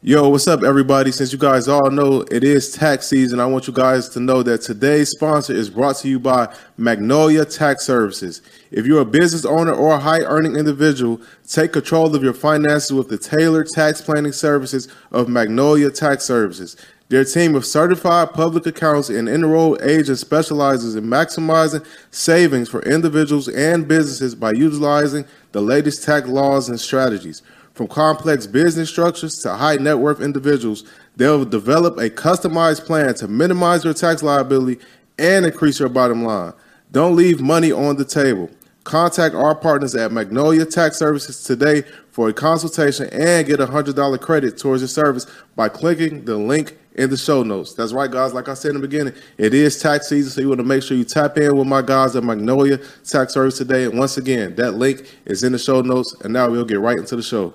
Yo, what's up, everybody? Since you guys all know it is tax season, I want you guys to know that today's sponsor is brought to you by Magnolia Tax Services. If you're a business owner or a high earning individual, take control of your finances with the tailored tax planning services of Magnolia Tax Services. Their team of certified public accountants and enrolled agents specializes in maximizing savings for individuals and businesses by utilizing the latest tax laws and strategies. From complex business structures to high net worth individuals, they'll develop a customized plan to minimize your tax liability and increase your bottom line. Don't leave money on the table. Contact our partners at Magnolia Tax Services today for a consultation and get a $100 credit towards your service by clicking the link in the show notes. That's right, guys. Like I said in the beginning, it is tax season, so you want to make sure you tap in with my guys at Magnolia Tax Service today. And once again, that link is in the show notes. And now we'll get right into the show.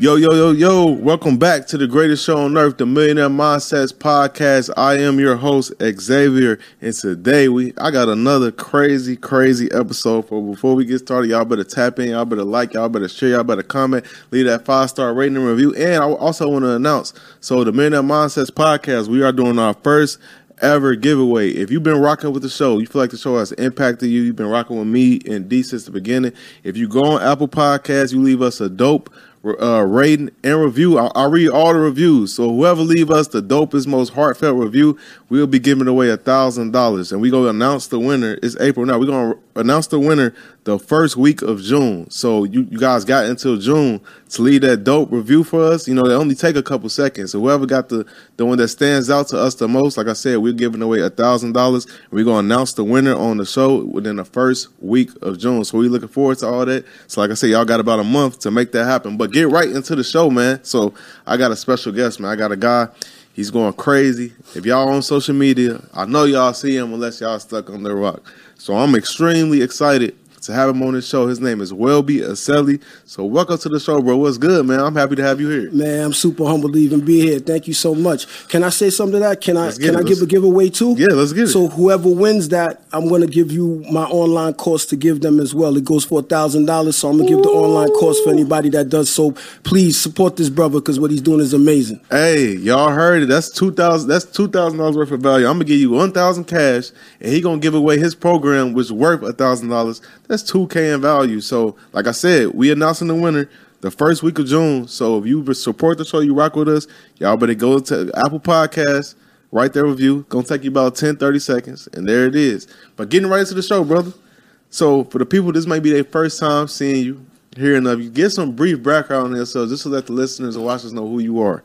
Yo, yo, yo, yo, welcome back to the greatest show on earth, the Millionaire Mindsets Podcast. I am your host, Xavier, and today we I got another crazy, crazy episode for before we get started. Y'all better tap in, y'all better like, y'all better share, y'all better comment, leave that five-star rating and review. And I also want to announce so the Millionaire Mindsets Podcast, we are doing our first ever giveaway. If you've been rocking with the show, you feel like the show has impacted you, you've been rocking with me and D since the beginning. If you go on Apple Podcasts, you leave us a dope uh, rating and review. I'll, I'll, read all the reviews. So whoever leave us the dopest, most heartfelt review, we'll be giving away a thousand dollars, and we gonna announce the winner. It's April now. We're gonna announce the winner the first week of June. So you, you guys got until June to leave that dope review for us. You know, they only take a couple seconds. So whoever got the the one that stands out to us the most, like I said, we're giving away a thousand dollars. We're gonna announce the winner on the show within the first week of June. So we're looking forward to all that. So like I said, y'all got about a month to make that happen. But get right into the show, man. So I got a special guest, man. I got a guy. He's going crazy. If y'all on social media, I know y'all see him unless y'all stuck on the rock. So I'm extremely excited to have him on the show. His name is Welby Accely. So welcome to the show, bro. What's good, man? I'm happy to have you here. Man, I'm super humbled to even be here. Thank you so much. Can I say something to that? Can I can it. I give a giveaway too? Yeah, let's get it. So whoever wins that, I'm gonna give you my online course to give them as well. It goes for a thousand dollars. So I'm gonna give the online course for anybody that does so. Please support this brother because what he's doing is amazing. Hey, y'all heard it. That's two thousand that's two thousand dollars worth of value. I'm gonna give you one thousand cash and he gonna give away his program which is worth a thousand dollars. That's two K in value. So, like I said, we announcing the winner the first week of June. So, if you support the show, you rock with us, y'all better go to Apple Podcasts, write their review. Gonna take you about 10, 30 seconds, and there it is. But getting right into the show, brother. So, for the people, this might be their first time seeing you, hearing of you. Get some brief background on yourself, just to let the listeners and watchers know who you are.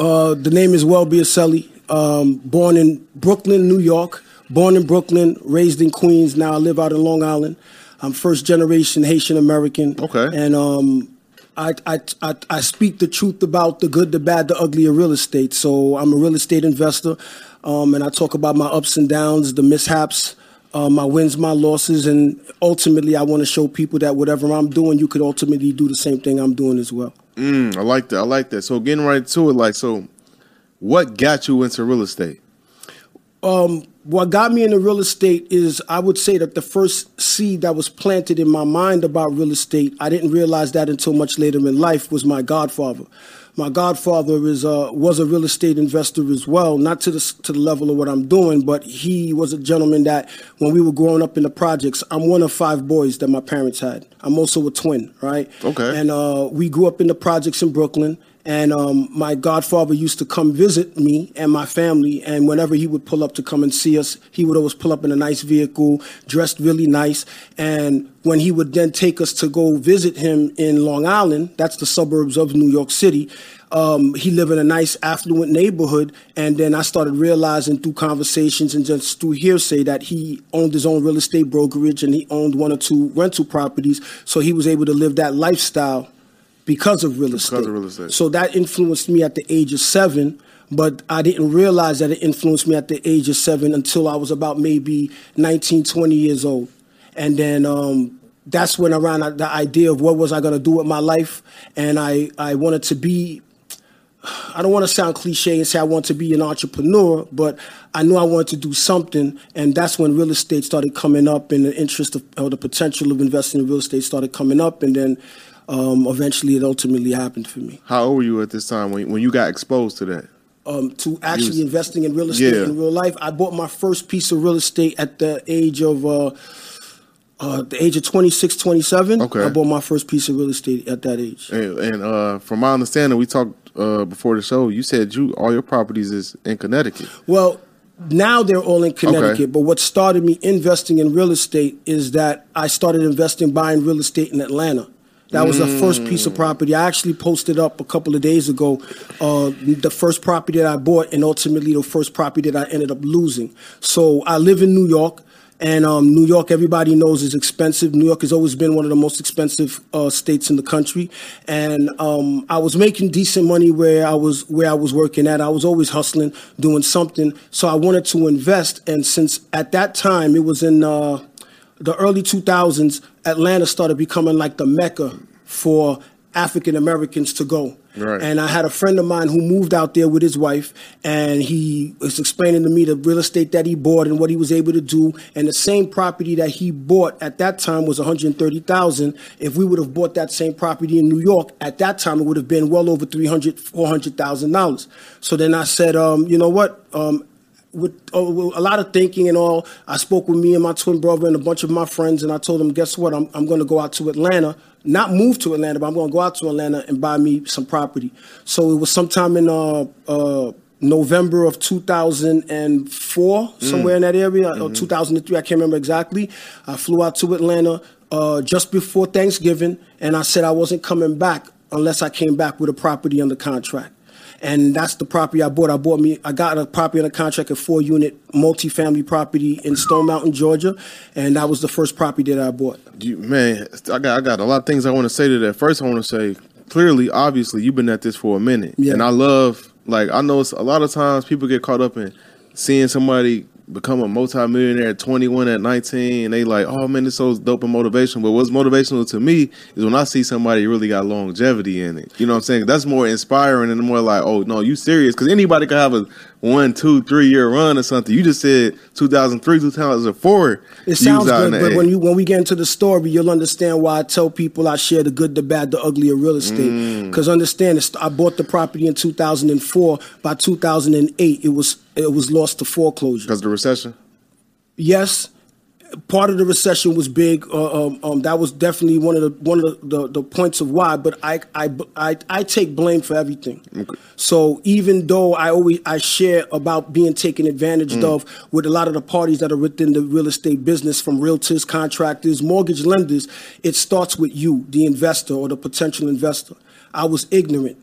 Uh, the name is Welby Accely. Um, born in Brooklyn, New York. Born in Brooklyn, raised in Queens. Now I live out in Long Island. I'm first generation Haitian American. Okay. And um, I, I, I, I, speak the truth about the good, the bad, the ugly of real estate. So I'm a real estate investor, um, and I talk about my ups and downs, the mishaps, uh, my wins, my losses, and ultimately I want to show people that whatever I'm doing, you could ultimately do the same thing I'm doing as well. Mm, I like that. I like that. So getting right to it, like, so what got you into real estate? Um, what got me into real estate is I would say that the first seed that was planted in my mind about real estate, I didn't realize that until much later in life, was my godfather. My godfather is uh, was a real estate investor as well, not to the to the level of what I'm doing, but he was a gentleman that when we were growing up in the projects, I'm one of five boys that my parents had. I'm also a twin, right? Okay. And uh, we grew up in the projects in Brooklyn. And um, my godfather used to come visit me and my family. And whenever he would pull up to come and see us, he would always pull up in a nice vehicle, dressed really nice. And when he would then take us to go visit him in Long Island, that's the suburbs of New York City, um, he lived in a nice, affluent neighborhood. And then I started realizing through conversations and just through hearsay that he owned his own real estate brokerage and he owned one or two rental properties. So he was able to live that lifestyle because of real estate. Because of real estate. So that influenced me at the age of seven but I didn't realize that it influenced me at the age of seven until I was about maybe 19, 20 years old. And then um, that's when I around the idea of what was I going to do with my life. And I, I wanted to be I don't want to sound cliche and say I want to be an entrepreneur, but I knew I wanted to do something, and that's when real estate started coming up, and the interest of, or the potential of investing in real estate started coming up, and then um, eventually it ultimately happened for me. How old were you at this time when, when you got exposed to that? Um, to actually was, investing in real estate yeah. in real life, I bought my first piece of real estate at the age of. Uh, uh, the age of 26, 27, okay. I bought my first piece of real estate at that age. And, and uh, from my understanding, we talked uh, before the show, you said you all your properties is in Connecticut. Well, now they're all in Connecticut. Okay. But what started me investing in real estate is that I started investing buying real estate in Atlanta. That was mm. the first piece of property. I actually posted up a couple of days ago uh, the first property that I bought, and ultimately the first property that I ended up losing. So I live in New York. And um, New York, everybody knows, is expensive. New York has always been one of the most expensive uh, states in the country. And um, I was making decent money where I was where I was working at. I was always hustling, doing something. So I wanted to invest. And since at that time it was in uh, the early 2000s, Atlanta started becoming like the mecca for African Americans to go. Right. And I had a friend of mine who moved out there with his wife, and he was explaining to me the real estate that he bought and what he was able to do. And the same property that he bought at that time was 130,000. If we would have bought that same property in New York at that time, it would have been well over 300, 400,000 dollars. So then I said, um, you know what? Um, with, uh, with, a lot of thinking and all, I spoke with me and my twin brother and a bunch of my friends, and I told them, guess what? I'm, I'm going to go out to Atlanta not move to Atlanta, but I'm going to go out to Atlanta and buy me some property. So it was sometime in uh, uh, November of 2004, mm. somewhere in that area, mm-hmm. or 2003, I can't remember exactly. I flew out to Atlanta uh, just before Thanksgiving, and I said I wasn't coming back unless I came back with a property under contract and that's the property I bought. I bought me, I got a property on a contract, a four unit multifamily property in Stone Mountain, Georgia, and that was the first property that I bought. You, man, I got I got a lot of things I want to say to that. First, I want to say clearly, obviously, you've been at this for a minute, yeah. and I love like I know a lot of times people get caught up in seeing somebody become a multimillionaire at 21 at 19 and they like oh man this so dope and motivation. But what's motivational to me is when i see somebody really got longevity in it. You know what i'm saying? That's more inspiring and more like oh no you serious? Because anybody could have a one, two, three year run or something. You just said 2003, 2004. It sounds good, but when you when we get into the story, you'll understand why I tell people I share the good, the bad, the ugly of real estate. Because mm. understand, I bought the property in 2004. By 2008, it was it was lost to foreclosure because of the recession. Yes, part of the recession was big. Uh, um, um, that was definitely one of the one of the, the, the, points of why. But I, I, I, I take blame for everything. Okay. So even though I always I share about being taken advantage mm. of with a lot of the parties that are within the real estate business, from realtors, contractors, mortgage lenders, it starts with you, the investor or the potential investor. I was ignorant.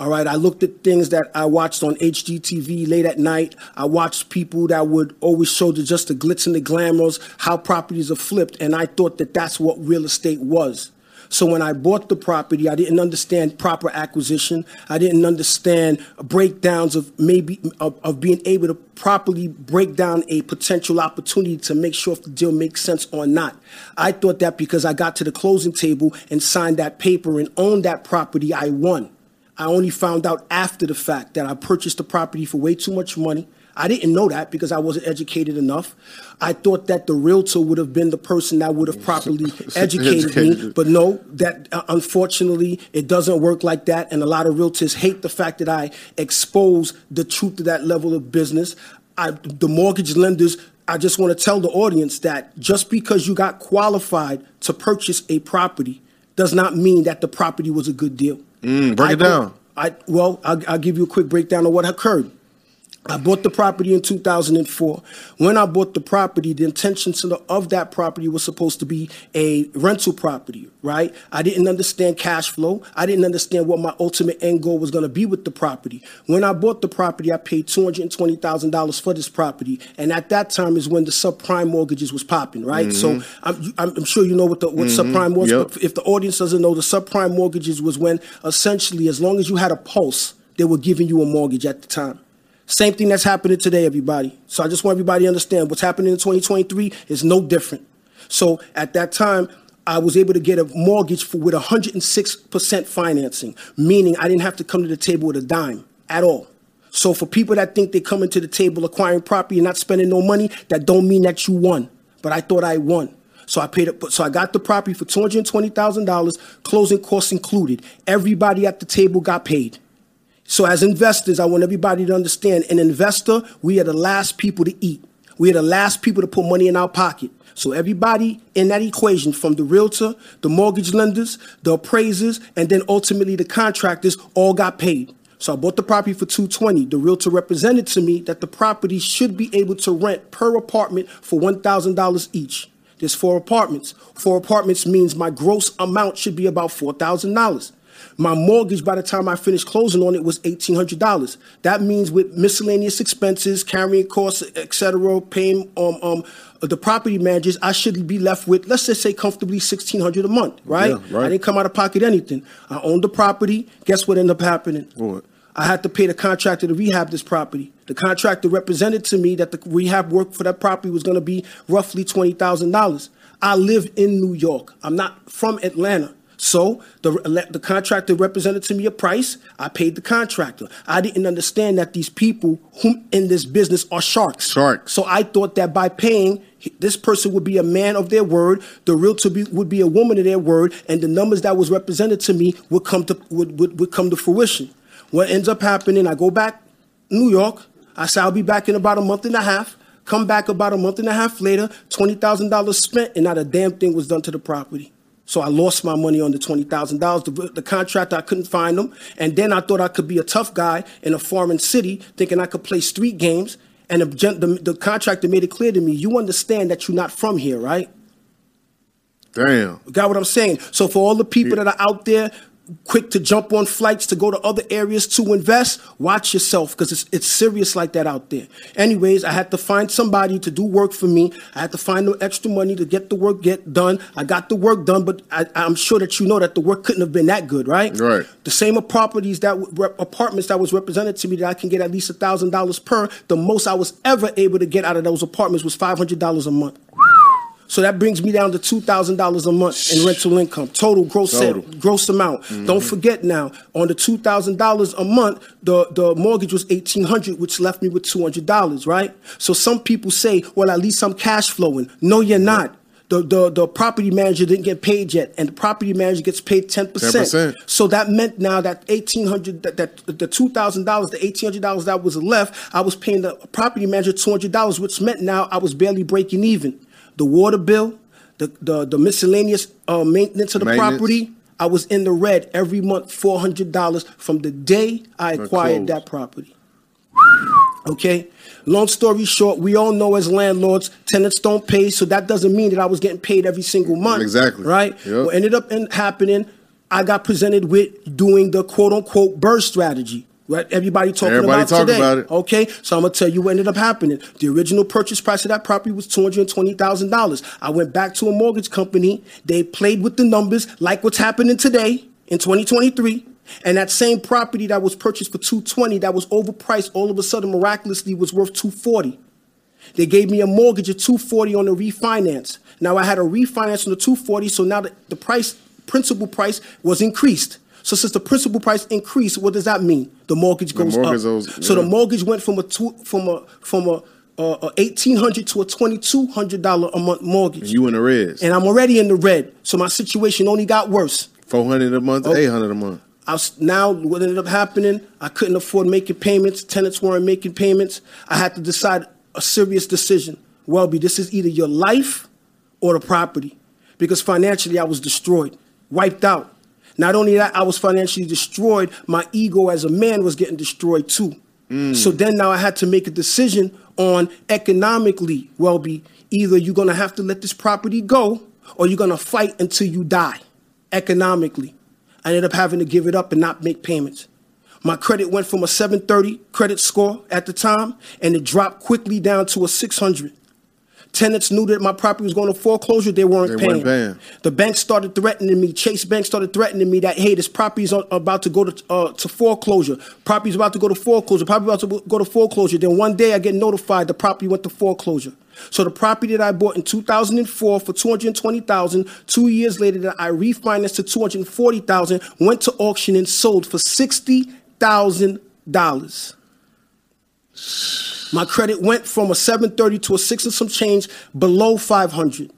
All right, I looked at things that I watched on HGTV late at night. I watched people that would always show the, just the glitz and the glamours, how properties are flipped, and I thought that that's what real estate was. So when I bought the property, I didn't understand proper acquisition. I didn't understand breakdowns of maybe of, of, being able to properly break down a potential opportunity to make sure if the deal makes sense or not. I thought that because I got to the closing table and signed that paper and owned that property, I won. I only found out after the fact that I purchased the property for way too much money. I didn't know that because I wasn't educated enough. I thought that the realtor would have been the person that would have properly educated me, but no, that uh, unfortunately it doesn't work like that. And a lot of realtors hate the fact that I expose the truth to that level of business. I, the mortgage lenders I just want to tell the audience that just because you got qualified to purchase a property does not mean that the property was a good deal. Mm, break I, it down. I well, I'll, I'll give you a quick breakdown of what occurred. I bought the property in 2004. When I bought the property, the intention of that property was supposed to be a rental property, right? I didn't understand cash flow. I didn't understand what my ultimate end goal was going to be with the property. When I bought the property, I paid $220,000 for this property. And at that time is when the subprime mortgages was popping, right? Mm-hmm. So I'm, I'm, sure you know what the what mm-hmm. subprime was. Yep. But if the audience doesn't know, the subprime mortgages was when essentially, as long as you had a pulse, they were giving you a mortgage at the time. Same thing that's happening today, everybody. So I just want everybody to understand what's happening in 2023 is no different. So at that time, I was able to get a mortgage for, with 106% financing, meaning I didn't have to come to the table with a dime at all. So for people that think they come into the table acquiring property and not spending no money, that don't mean that you won. But I thought I won. So I paid it. So I got the property for two hundred twenty thousand dollars, closing costs included. Everybody at the table got paid. So as investors, I want everybody to understand: an investor, we are the last people to eat. We are the last people to put money in our pocket. So everybody in that equation, from the realtor, the mortgage lenders, the appraisers, and then ultimately the contractors, all got paid. So I bought the property for 220. The realtor represented to me that the property should be able to rent per apartment for $1,000 each. There's four apartments. Four apartments means my gross amount should be about $4,000. My mortgage, by the time I finished closing on it, was eighteen hundred dollars. That means with miscellaneous expenses, carrying costs, etc., paying um, um the property managers, I should be left with let's just say comfortably sixteen hundred a month, right? Yeah, right. I didn't come out of pocket anything. I owned the property. Guess what ended up happening? What? I had to pay the contractor to rehab this property. The contractor represented to me that the rehab work for that property was going to be roughly twenty thousand dollars. I live in New York. I'm not from Atlanta. So the the contractor represented to me a price. I paid the contractor. I didn't understand that these people who in this business are sharks. Sharks. So I thought that by paying, this person would be a man of their word. The realtor be, would be a woman of their word, and the numbers that was represented to me would come to would, would, would come to fruition. What ends up happening? I go back New York. I say I'll be back in about a month and a half. Come back about a month and a half later. Twenty thousand dollars spent, and not a damn thing was done to the property. So I lost my money on the twenty thousand dollars. The contractor I couldn't find them, and then I thought I could be a tough guy in a foreign city, thinking I could play street games. And the, the, the contractor made it clear to me, you understand that you're not from here, right? Damn. Got what I'm saying? So for all the people that are out there quick to jump on flights to go to other areas to invest, watch yourself because it's it's serious like that out there. Anyways, I had to find somebody to do work for me. I had to find no extra money to get the work get done. I got the work done, but I, am sure that you know that the work couldn't have been that good, right? Right. The same properties that apartments that was represented to me that I can get at least a thousand dollars per. The most I was ever able to get out of those apartments was five hundred dollars a month. So that brings me down to two thousand dollars a month in rental income, total gross Total. Sale, gross amount. Mm-hmm. Don't forget now, on the two thousand dollars a month, the the mortgage was eighteen hundred, which left me with two hundred dollars, right? So some people say, well, at least I'm cash flowing. No, you're not. The, the, the property manager didn't get paid yet, and the property manager gets paid ten percent. 10%. So that meant now that eighteen hundred, that, that the two thousand dollars, the eighteen hundred dollars that was left, I was paying the property manager two hundred dollars, which meant now I was barely breaking even. The water bill, the the, the miscellaneous uh, maintenance of the Maintenance. property. I was in the red every month, four hundred dollars from the day I acquired that property. Okay. Long story short, we all know as landlords, tenants don't pay, so that doesn't mean that I was getting paid every single month. Exactly. Right. Yep. What ended up in happening, I got presented with doing the quote unquote burst strategy. Right. Everybody talking Everybody about today. about it. Okay, so I'm gonna tell you what ended up happening. The original purchase price of that property was two hundred twenty thousand dollars. I went back to a mortgage company. They played with the numbers, like what's happening today in 2023. And that same property that was purchased for 220, that was overpriced, all of a sudden miraculously was worth 240. They gave me a mortgage of 240 on the refinance. Now I had a refinance on the 240, so now the, the price, principal price, was increased. So since the principal price increased, what does that mean? The mortgage goes mortgage up. goes- So the mortgage went from a two, from a from a, uh, a eighteen hundred to a twenty two hundred dollar a month mortgage, You in the red, and I'm already in the red. So my situation only got worse. Four hundred a month, Oh. eight hundred a month. I was, now what ended up happening, I couldn't afford making payments. Tenants weren't making payments. I had to decide a serious decision. Welby, this is either your life or the property, because financially I was destroyed, wiped out. Not only that, I was financially destroyed. My ego as a man was getting destroyed too. Mm. So then now I had to make a decision on economically, Welby, either you're gonna have to let this property go or you're gonna fight until you die economically. I ended up having to give it up and not make payments. My credit went from a 730 credit score at the time, and it dropped quickly down to a 600. Tenants knew that my property was going to foreclosure. They weren't, They paying. weren't paying. The bank started threatening me. Chase Bank started threatening me that hey, this property is about to go to uh, to foreclosure. Property's about to go to foreclosure. Property about to go to foreclosure. Then one day I get notified the property went to foreclosure. So the property that I bought in 2004 for 220,000, two years later that I refinanced to 240,000, went to auction and sold for $60,000. My credit went from a 730 to a 6 and some change below 500.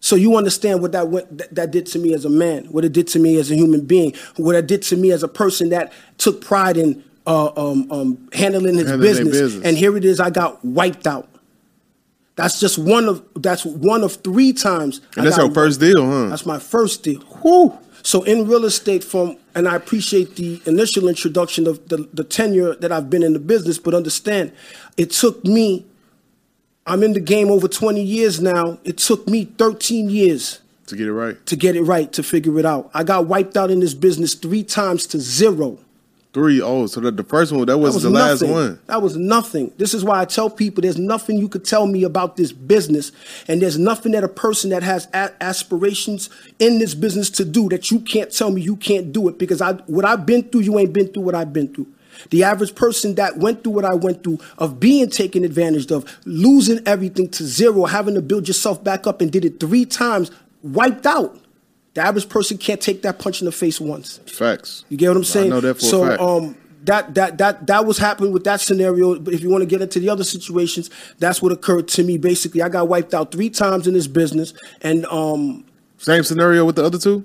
So you understand what that went, that, that did to me as a man, what it did to me as a human being, what it did to me as a person that took pride in uh, um, um, handling his Handling business. business. And here it is, I got wiped out. That's just one of that's one of three times. I And that's got your first deal, huh? That's my first deal. Whew. So in real estate, from and I appreciate the initial introduction of the, the tenure that I've been in the business, but understand, it took me. I'm in the game over 20 years now. It took me 13 years to get it right. to get it right, to figure it out. I got wiped out in this business three times to zero. Three oh, so that the first one that That was, was the last one. That was nothing. This is why I tell people there's nothing you could tell me about this business, and there's nothing that a person that has a- aspirations in this business to do that you can't tell me you can't do it because I what I've been through, you ain't been through what I've been through. The average person that went through what I went through, of being taken advantage of, losing everything to zero, having to build yourself back up, and did it three times, wiped out. The average person can't take that punch in the face once. Facts. You get what I'm saying? I know that for so, a fact. um, that that that that was happening with that scenario. But if you want to get into the other situations, that's what occurred to me. Basically, I got wiped out three times in this business, and um, Same scenario with the other two.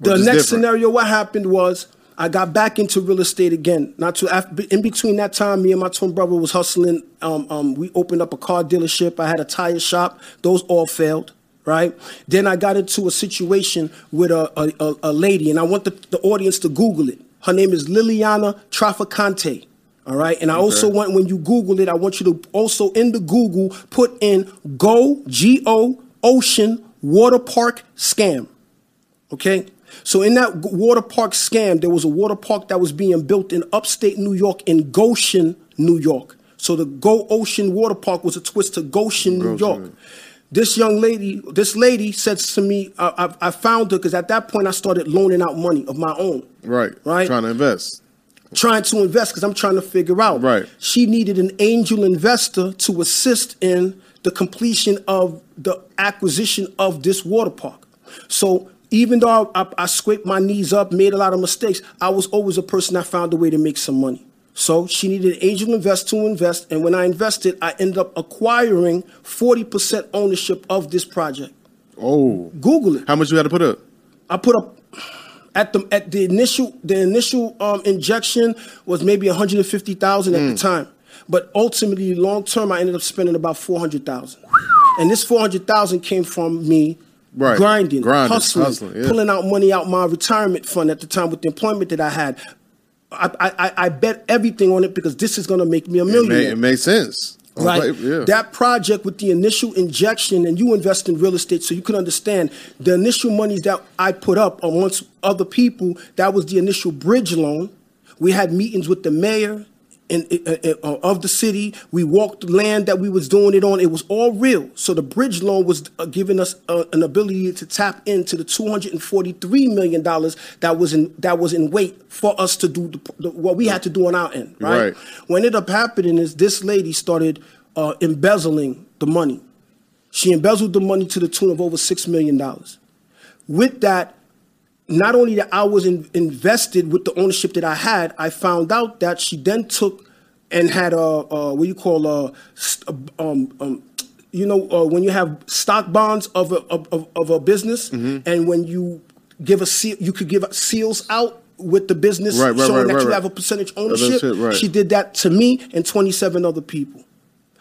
The next different? scenario, what happened was I got back into real estate again. Not too af- in between that time, me and my twin brother was hustling. Um, um, we opened up a car dealership. I had a tire shop. Those all failed. Right. Then I got into a situation with a a, a, lady, and I want the, the audience to Google it. Her name is Liliana Traficante. All right. And I also want when you Google it, I want you to also in the Google put in Go G O Ocean Water Park Scam. Okay? So in that water park scam, there was a water park that was being built in upstate New York in Goshen, New York. So the Go Ocean Water Park was a twist to Goshen, New Goshen. York. This young lady, this lady said to me, I, I, I found her because at that point I started loaning out money of my own. Right. Right. Trying to invest. Trying to invest because I'm trying to figure out. Right. She needed an angel investor to assist in the completion of the acquisition of this water park. So even though I, I, I scraped my knees up, made a lot of mistakes, I was always a person that found a way to make some money. So she needed an angel invest to invest, and when I invested, I ended up acquiring 40% ownership of this project. Oh. Google it. How much you had to put up? I put up at the at the initial the initial um, injection was maybe 150,000 at the Mm. time, but ultimately long term I ended up spending about 400,000. And this 400,000 came from me Right. grinding, Grinding, hustling, hustling, yeah. pulling out money out my retirement fund at the time with the employment that I had. I I, I- bet everything on it because this is going to make me a It, millionaire. made, it made sense. Right. yeah. That project with the initial injection, and you invest in real estate, so you can understand the initial monies that I put up amongst other people. That was the initial bridge loan. We had meetings with the mayor in, uh, uh, of the city. We walked the land that we was doing it on. It was all real. So the bridge loan was uh, giving us uh, an ability to tap into the two hundred and forty three million dollars that was in that was in wait for us to do the, the, what we had to do on our end. Right. Right. What ended up happening is this lady started uh, embezzling the money. She embezzled the money to the tune of over six million dollars. With that, not only that I was in, invested with the ownership that I had, I found out that she then took and had a, a what you call a, st- um, um, you know, uh, when you have stock bonds of a, of, of- a business, Mm-hmm. and when you give a seal, you could give seals out with the business Right, right, showing right, that you have a percentage ownership. Right. She did that to me and 27 other people.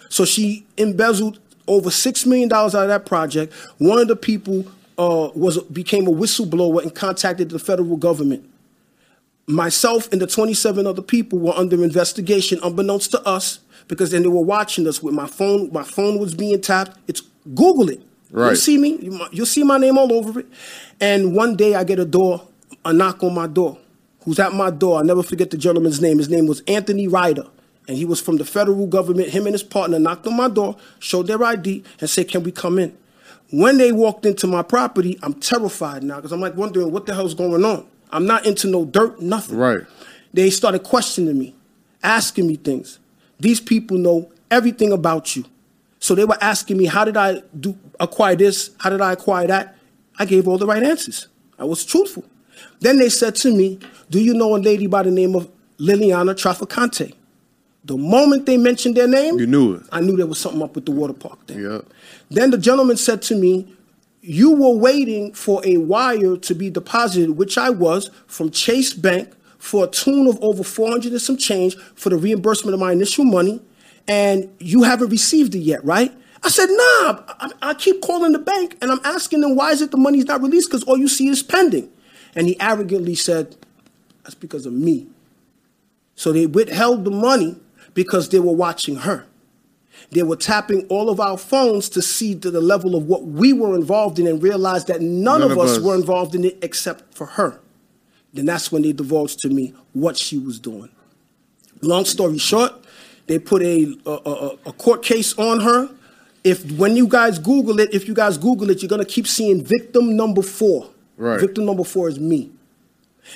So she embezzled over six million dollars out of that project. One of the people uh, was became a whistleblower and contacted the federal government. Myself and the 27 other people were under investigation, unbeknownst to us, because then they were watching us with my phone. My phone was being tapped. It's Google it. You'll see me. You You'll see my name all over it. And one day I get a door, a knock on my door. Who's at my door? I'll never forget the gentleman's name. His name was Anthony Ryder. and he was from the federal government. Him and his partner knocked on my door, showed their ID, and said, "Can we come in?" When they walked into my property, I'm terrified now because I'm like wondering what the hell's going on. I'm not into no dirt, nothing. Right. They started questioning me, asking me things. These people know everything about you. So they were asking me, how did I do acquire this? How did I acquire that? I gave all the right answers. I was truthful. Then they said to me, Do you know a lady by the name of Liliana Traficante? The moment they mentioned their name, You knew it. I knew there was something up with the water park thing. Yeah. Then the gentleman said to me, You were waiting for a wire to be deposited, which I was, from Chase Bank for a tune of over 400 and some change for the reimbursement of my initial money, and you haven't received it yet, right? I said, Nah, I, I keep calling the bank and I'm asking them, Why is it the money's not released? Because all you see is pending. And he arrogantly said, That's because of me. So they withheld the money because they were watching her. They were tapping all of our phones to see to the level of what we were involved in and realized that none, of, us, were involved in it except for her. Then that's when they divulged to me what she was doing. Long story short, they put a, a, a, a court case on her. If when you guys Google it, if you guys Google it, you're gonna keep seeing victim number four. Right. Victim number four is me.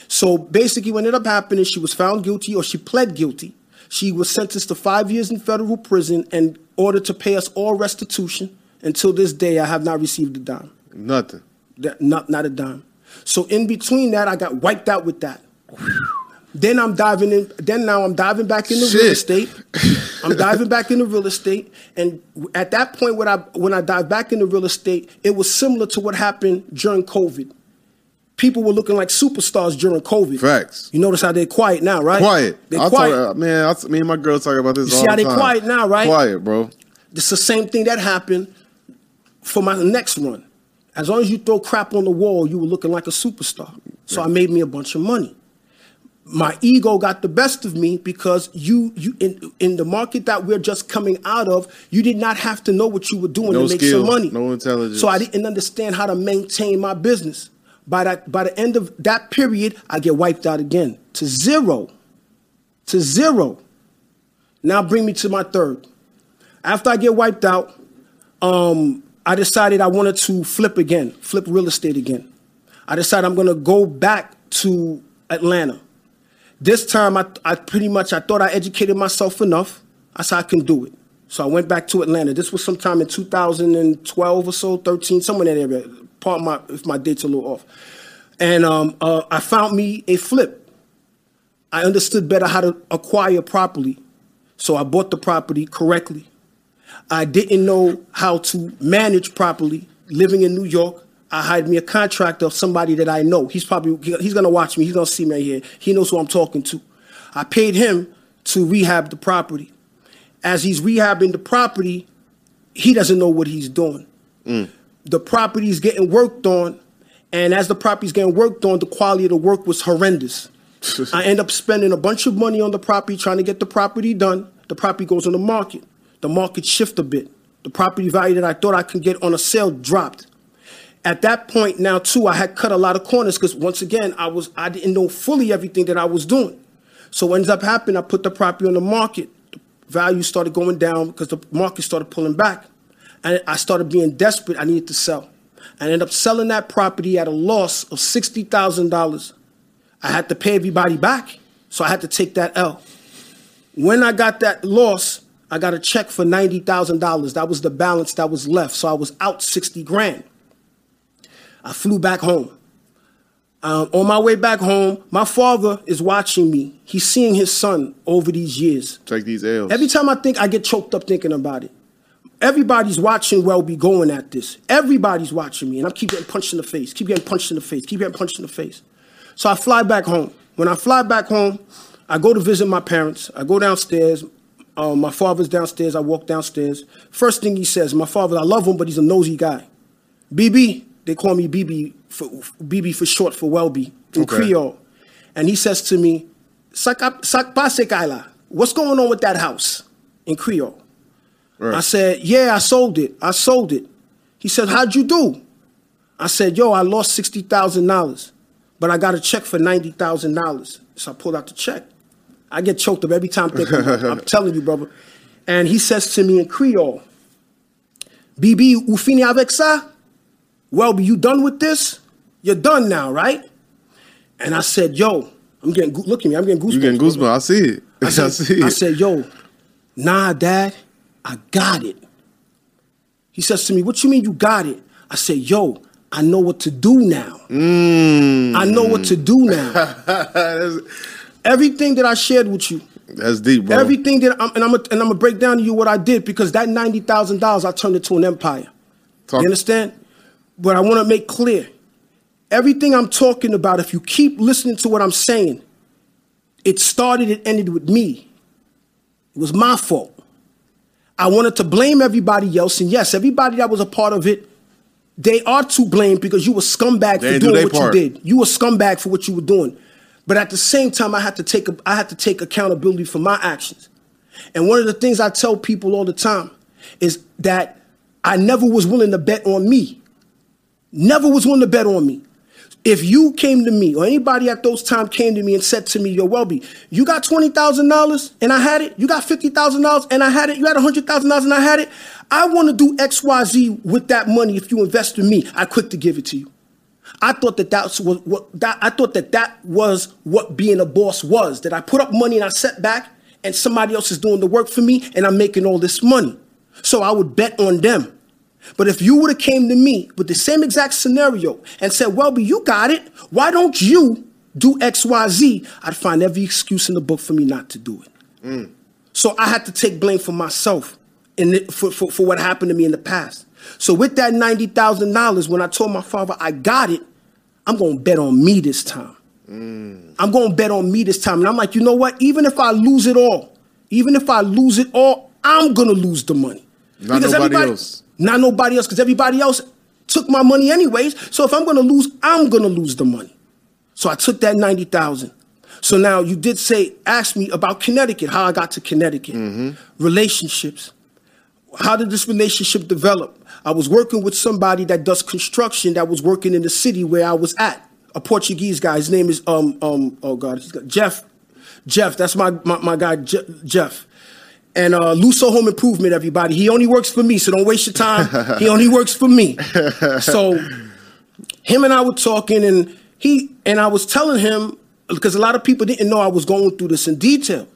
So basically, what ended up happening, she was found guilty or she pled guilty. She was sentenced to five years in federal prison and ordered to pay us all restitution. Until this day, I have not received a dime. Nothing. That, not, not a dime. So in between that, I got wiped out with that. Then I'm diving in. Then now I'm diving back into real estate. I'm diving back into real estate, and at that point, when I when I dived back into real estate, it was similar to what happened during COVID. People were looking like superstars during COVID. Facts. You notice how they're quiet now, right? Quiet. They're I'll quiet. Talk, man, I, me and my girl talk about this You all see how the they're quiet now, right? Quiet, bro. It's the same thing that happened for my next run. As long as you throw crap on the wall, you were looking like a superstar. So I made me a bunch of money. My ego got the best of me because you, you in, in the market that we're just coming out of, you did not have to know what you were doing No to make skill, some money. no intelligence. So I didn't understand how to maintain my business. By that, by the end of that period, I get wiped out again to zero, to zero. Now bring me to my third. After I get wiped out, um, I decided I wanted to flip again, flip real estate again. I decided I'm gonna go back to Atlanta. This time, I, I pretty much I thought I educated myself enough. I said I can do it. So I went back to Atlanta. This was sometime in 2012 or so, 13, somewhere in that area. Part my if my date's a little off. And um, uh, I found me a flip. I understood better how to acquire properly. So I bought the property correctly. I didn't know how to manage properly. Living in New York, I hired me a contractor somebody that I know. He's probably he's gonna watch me. He's gonna see me right here. He knows who I'm talking to. I paid him to rehab the property. As he's rehabbing the property, he doesn't know what he's doing. The property's getting worked on, and as the property's getting worked on, the quality of the work was horrendous. I end up spending a bunch of money on the property trying to get the property done. The property goes on the market. The market shift a bit. The property value that I thought I could get on a sale dropped. At that point now too, I had cut a lot of corners because once again, I was I didn't know fully everything that I was doing. So what ends up happening, I put the property on the market. The value started going down because the market started pulling back. And I started being desperate. I needed to sell. I ended up selling that property at a loss of sixty thousand dollars. I had to pay everybody back, so I had to take that L. When I got that loss, I got a check for ninety thousand dollars. That was the balance that was left, so I was out sixty grand. I flew back home. Um, on my way back home, my father is watching me. He's seeing his son over these years. Take these L's. Every time I think, I get choked up thinking about it. Everybody's watching Welby going at this. Everybody's watching me, and I keep getting punched in the face, keep getting punched in the face, keep getting punched in the face. So I fly back home. When I fly back home, I go to visit my parents. I go downstairs. Um, my father's downstairs. I walk downstairs. First thing he says, my father, I love him, but he's a nosy guy. BB, they call me BB for BB for short for Welby in Okay. Creole. And he says to me, Sak sak pa se. What's going on with that house in Creole? Right. I said, Yeah, I sold it. I sold it. He said, How'd you do? I said, Yo, I lost $60,000, but I got a check for $90,000. So I pulled out the check. I get choked up every time thinking. I'm telling you, brother. And he says to me in Creole, BB, ou fini avec ça? Well, you done with this? You're done now, right? And I said, yo, I'm getting, look at me, I'm getting goosebumps. You getting brother. goosebumps? I see it. I, I see it. I said, yo, nah, dad, I got it. He says to me, what you mean you got it? I said, yo, I know what to do now. Mm. I know what to do now. Everything that I shared with you, that's deep, bro. everything that I'm, and I'm gonna, and I'm gonna break down to you what I did because that ninety thousand dollars I turned into an empire. Talk- You understand? But I want to make clear, everything I'm talking about. If you keep listening to what I'm saying, it started it ended with me. It was my fault. I wanted to blame everybody else, and yes, everybody that was a part of it, they are to blame because you were scumbag They for ain't do doing what part. you did. You were scumbag for what you were doing. But at the same time, I had to take a, I had to take accountability for my actions. And one of the things I tell people all the time is that I never was willing to bet on me. Never was willing to bet on me. If you came to me or anybody at those times came to me and said to me, Yo, Welby, you got $20,000 and I had it. You got $50,000 and I had it. You had $100,000 and I had it. I want to do XYZ with that money if you invest in me. I quick to give it to you. I thought that that's what, what that I thought that that was what being a boss was. That I put up money and I set back, and somebody else is doing the work for me, and I'm making all this money. So I would bet on them. But if you would have came to me with the same exact scenario and said, "Well, "Welby, you got it. Why don't you do X, Y, Z?" I'd find every excuse in the book for me not to do it. Mm. So I had to take blame for myself the, for, for, for what happened to me in the past. So with that ninety thousand dollars, when I told my father I got it, I'm gonna bet on me this time. Mm. I'm gonna bet on me this time. And I'm like, you know what? Even if I lose it all, even if I lose it all, I'm gonna lose the money. Not nobody everybody- else. Not nobody else, because everybody else took my money anyways. So if I'm gonna lose, I'm gonna lose the money. So I took that ninety thousand. So now you did say, ask me about Connecticut, how I got to Connecticut, relationships. How did this relationship develop? I was working with somebody that does construction that was working in the city where I was at. A Portuguese guy. His name is um um oh god, he's got Jeff. Jeff, that's my my, my guy Je- Jeff. And uh, Luso Home Improvement, everybody. He only works for me, so don't waste your time. he only works for me. So him and I were talking, and he and I was telling him because a lot of people didn't know I was going through this in detail.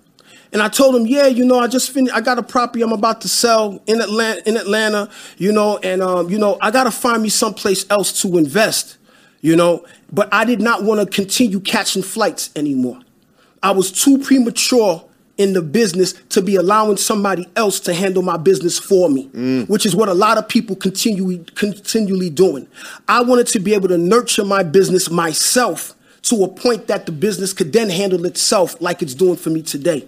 And I told him, yeah, you know, I just finished. I got a property I'm about to sell in Atlanta. In Atlanta, you know, and um, you know, I got to find me someplace else to invest. You know, but I did not want to continue catching flights anymore. I was too premature in the business to be allowing somebody else to handle my business for me, mm. which is what a lot of people continually continually doing. I wanted to be able to nurture my business myself to a point that the business could then handle itself like it's doing for me today.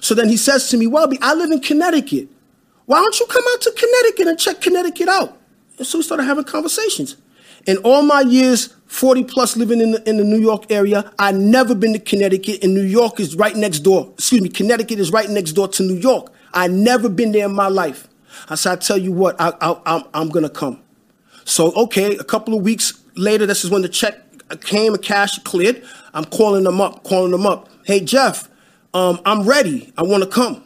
So then he says to me, Welby, I live in Connecticut. Why don't you come out to Connecticut and check Connecticut out? And so we started having conversations. In all my years, 40 plus living in the, in the New York area, I never been to Connecticut, and New York is right next door. Excuse me, Connecticut is right next door to New York. I never been there in my life. I said, I tell you what, I, I, I'm, I'm gonna come. So okay, a couple of weeks later, this is when the check came, and cash cleared. I'm calling them up, calling them up. Hey Jeff, um, I'm ready. I want to come.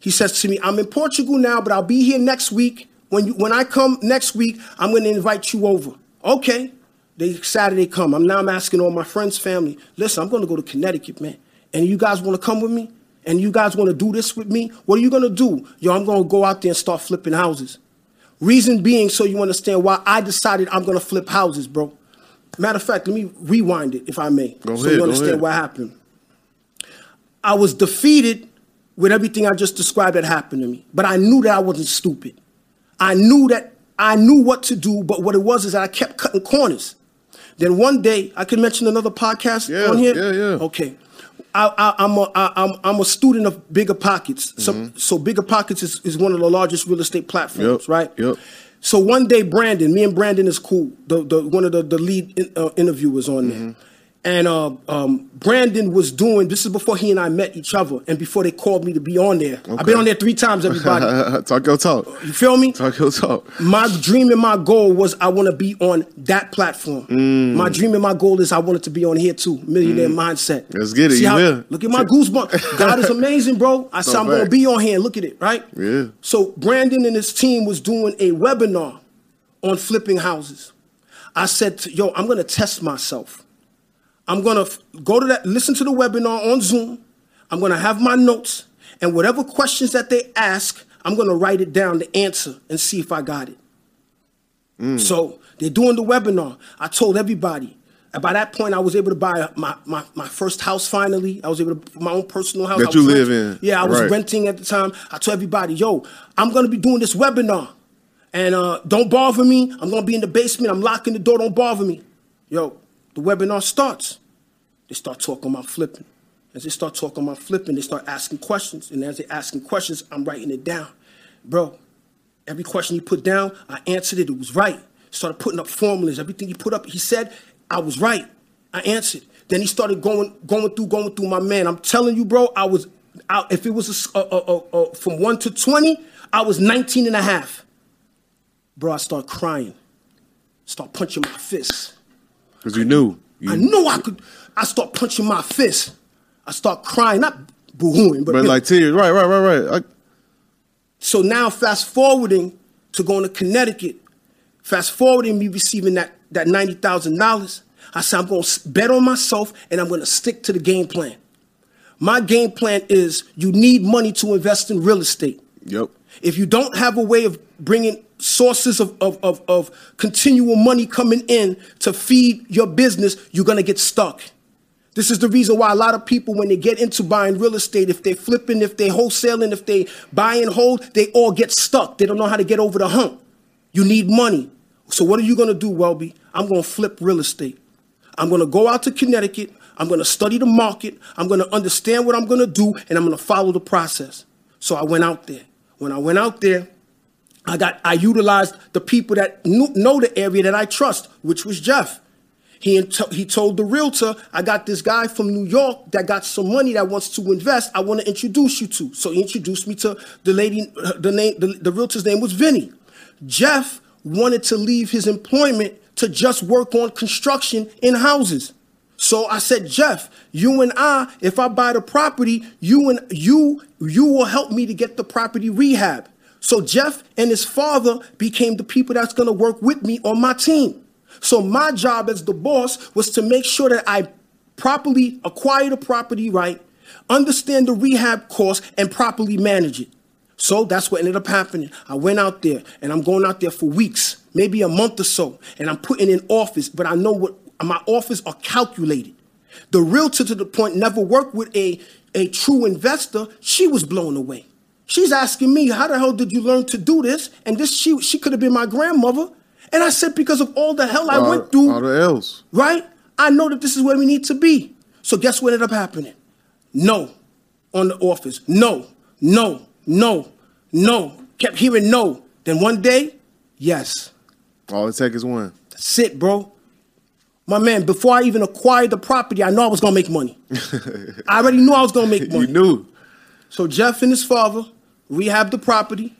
He says to me, I'm in Portugal now, but I'll be here next week. When you, when I come next week, I'm going to invite you over. Okay. They Saturday come. I'm now I'm asking all my friends, family. Listen, I'm going to go to Connecticut, man. And you guys want to come with me? And you guys want to do this with me? What are you going to do? Yo, I'm going to go out there and start flipping houses. Reason being, so you understand why I decided I'm going to flip houses, bro. Matter of fact, let me rewind it, if I may, Go so ahead, you understand what happened. I was defeated with everything I just described that happened to me, but I knew that I wasn't stupid. I knew that I knew what to do, but what it was is that I kept cutting corners. Then one day, I can mention another podcast Yeah, on here. yeah, yeah. Okay, I, I, I'm a I, I'm I'm a student of Bigger Pockets. So Mm-hmm. so Bigger Pockets is, is one of the largest real estate platforms, Yep, right? yep. So one day, Brandon, me and Brandon is cool. The, the one of the the lead in, uh, interviewers on there, And uh, um, Brandon was doing this is before he and I met each other, and before they called me to be on there. I've been on there three times. Everybody, talk your talk. you feel me? Talk your talk. My dream and my goal was I want to be on that platform. Mm. My dream and my goal is I wanted to be on here too. Millionaire mindset. Let's get it. See how- will. Look at my goosebumps. God is amazing, bro. I said No I'm going to be on here. Look at it, right? Yeah. So Brandon and his team was doing a webinar on flipping houses. I said, to, "Yo, I'm going to test myself. I'm going to go to that, listen to the webinar on Zoom. I'm going to have my notes, and whatever questions that they ask, I'm going to write it down, the answer, and see if I got it." So they're doing the webinar. I told everybody. And by that point, I was able to buy my, my, my first house finally. I was able to my own personal house. That you live renting- in. Yeah, I was Right. renting at the time. I told everybody, yo, I'm gonna be doing this webinar. And uh, don't bother me. I'm gonna be in the basement. I'm locking the door. Don't bother me. Yo, the webinar starts. They start talking about flipping. As they start talking about flipping, they start asking questions. And as they're asking questions, I'm writing it down. Bro, every question he put down, I answered it. It was right. Started putting up formulas. Everything he put up, he said, I was right. I answered. Then he started going, going through, going through my man. I'm telling you, bro, I was, I, if it was a- a- a- from one to 20, I was 19 and a half. Bro, I start crying. Start punching my fists. Because you knew. You, I knew I could. I start punching my fist. I start crying, not boohooing, but, But like tears. Right, right, right, right. I, so now fast forwarding to going to Connecticut, fast forwarding me receiving that that ninety thousand dollars. I said I'm going to bet on myself and I'm going to stick to the game plan. My game plan is you need money to invest in real estate. yep. If you don't have a way of bringing sources of, of, of, of continual money coming in to feed your business, you're going to get stuck. This is the reason why a lot of people, when they get into buying real estate, if they're flipping, if they're wholesaling, if they buy and hold, they all get stuck. They don't know how to get over the hump. You need money. So what are you going to do, Welby? I'm going to flip real estate. I'm going to go out to Connecticut. I'm going to study the market. I'm going to understand what I'm going to do, and I'm going to follow the process. So I went out there. When I went out there, I got I utilized the people that knew, know the area that I trust, which was Jeff. He he told the realtor, I got this guy from New York that got some money that wants to invest. I want to introduce you to. So he introduced me to the lady. Uh, the name the, the realtor's name was Vinny. Jeff wanted to leave his employment to just work on construction in houses. So I said, Jeff, you and I, if I buy the property, you and you, you will help me to get the property rehab. So Jeff and his father became the people that's gonna work with me on my team. So my job as the boss was to make sure that I properly acquire the property right, understand the rehab cost, and properly manage it. So that's what ended up happening. I went out there and I'm going out there for weeks, maybe a month or so, and I'm putting in office, but I know what my offers are calculated. The realtor to the point never worked with a, a true investor. She was blown away. She's asking me, how the hell did you learn to do this? And this she she could have been my grandmother. And I said, because of all the hell I all, went through all the else. right? I know that this is where we need to be. So guess what ended up happening? No on the office. No, no, no, no. Kept hearing no. Then one day, yes. All it takes is one. That's it, bro. My man, before I even acquired the property, I know I was gonna make money. I already knew I was gonna make money. You knew. So Jeff and his father rehabbed the property.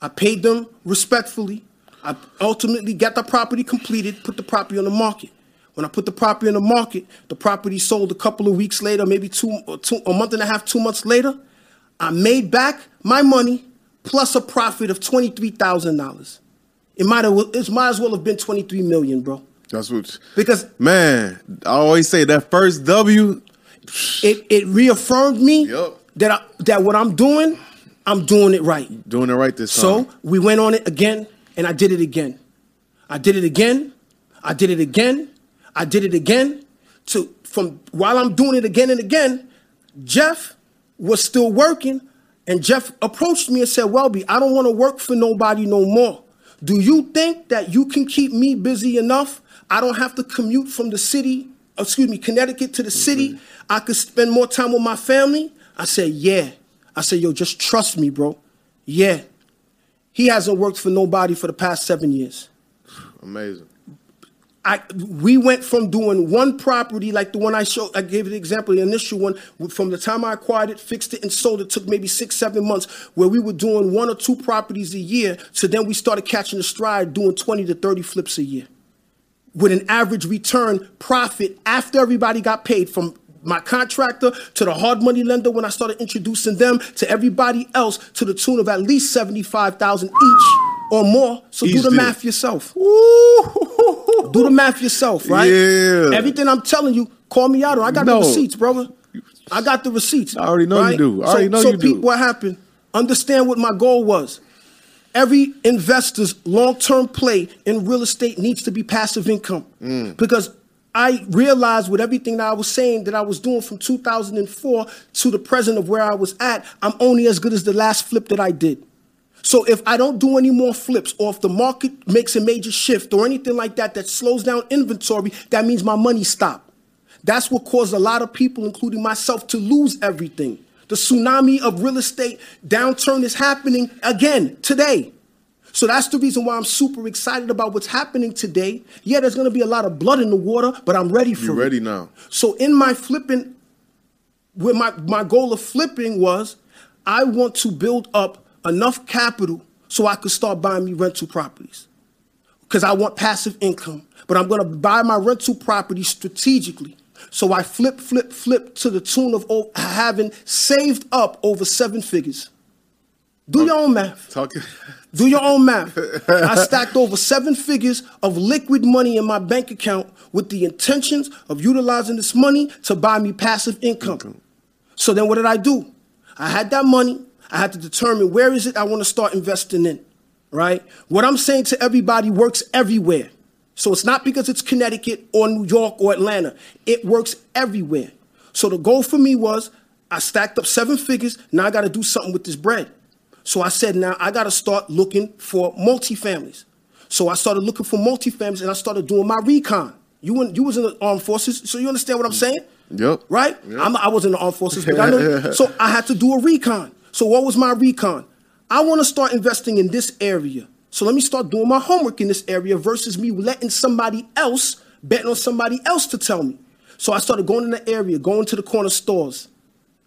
I paid them respectfully. I ultimately got the property completed, put the property on the market. When I put the property on the market, the property sold a couple of weeks later, maybe two, uh, two a month and a half, two months later. I made back my money plus a profit of twenty three thousand dollars. It might have it might as well have been twenty three million, bro. That's what. Because Man, I always say that first W. it, it reaffirmed me Yup. that I, that what I'm doing, I'm doing it right. Doing it right this time. So we went on it again, and I did it again. I did it again. I did it again. I did it again. To from while I'm doing it again and again, Jeff was still working, and Jeff approached me and said, "Welby, I don't want to work for nobody no more. Do you think that you can keep me busy enough? I don't have to commute from the city, excuse me, Connecticut to the city. Mm-hmm. I could spend more time with my family." I said, "Yeah." I said, "Yo, just trust me, bro. Yeah." He hasn't worked for nobody for the past seven years. Amazing. I we went from doing one property like the one I showed. I gave you the example, the initial one. From the time I acquired it, fixed it, and sold it, took maybe six, seven months. Where we were doing one or two properties a year. So then we started catching the stride, doing twenty to thirty flips a year, with an average return profit after everybody got paid from my contractor to the hard money lender when I started introducing them to everybody else to the tune of at least seventy five thousand each or more. So do the math yourself. Do the math yourself, right? Yeah. Everything I'm telling you, call me out on. I got No. the receipts, brother. I got the receipts. I already know you do. I so, already know so you do. Pete, what happened? Understand what my goal was. Every investor's long-term play in real estate needs to be passive income Mm. because I realized with everything that I was saying that I was doing from 2004 to the present of where I was at, I'm only as good as the last flip that I did. So if I don't do any more flips, or if the market makes a major shift, or anything like that that slows down inventory, that means my money stopped. That's what caused a lot of people, including myself, to lose everything. The tsunami of real estate downturn is happening again today. So that's the reason why I'm super excited about what's happening today. Yeah, there's going to be a lot of blood in the water, but I'm ready for You it. ready now? So in my flipping, where my, my goal of flipping was, I want to build up enough capital so I could start buying me rental properties. Because I want passive income. But I'm gonna buy my rental property strategically. So I flip, flip, flip to the tune of having saved up over seven figures. Do your own math. Talking. Do your own math. I stacked over seven figures of liquid money in my bank account with the intentions of utilizing this money to buy me passive income. Mm-hmm. So then what did I do? I had that money. I had to determine where is it I want to start investing in, right? What I'm saying to everybody works everywhere. So it's not because it's Connecticut or New York or Atlanta. It works everywhere. So the goal for me was I stacked up seven figures. Now I got to do something with this bread. So I said, now I got to start looking for multifamilies. So I started looking for multifamilies and I started doing my recon. You, in, you was in the armed forces, so you understand what I'm saying? Yep. Right? Yep. I'm, I was in the armed forces, but I know. so I had to do a recon. So what was my recon? I want to start investing in this area. So let me start doing my homework in this area versus me letting somebody else betting on somebody else to tell me. So I started going in the area, going to the corner stores,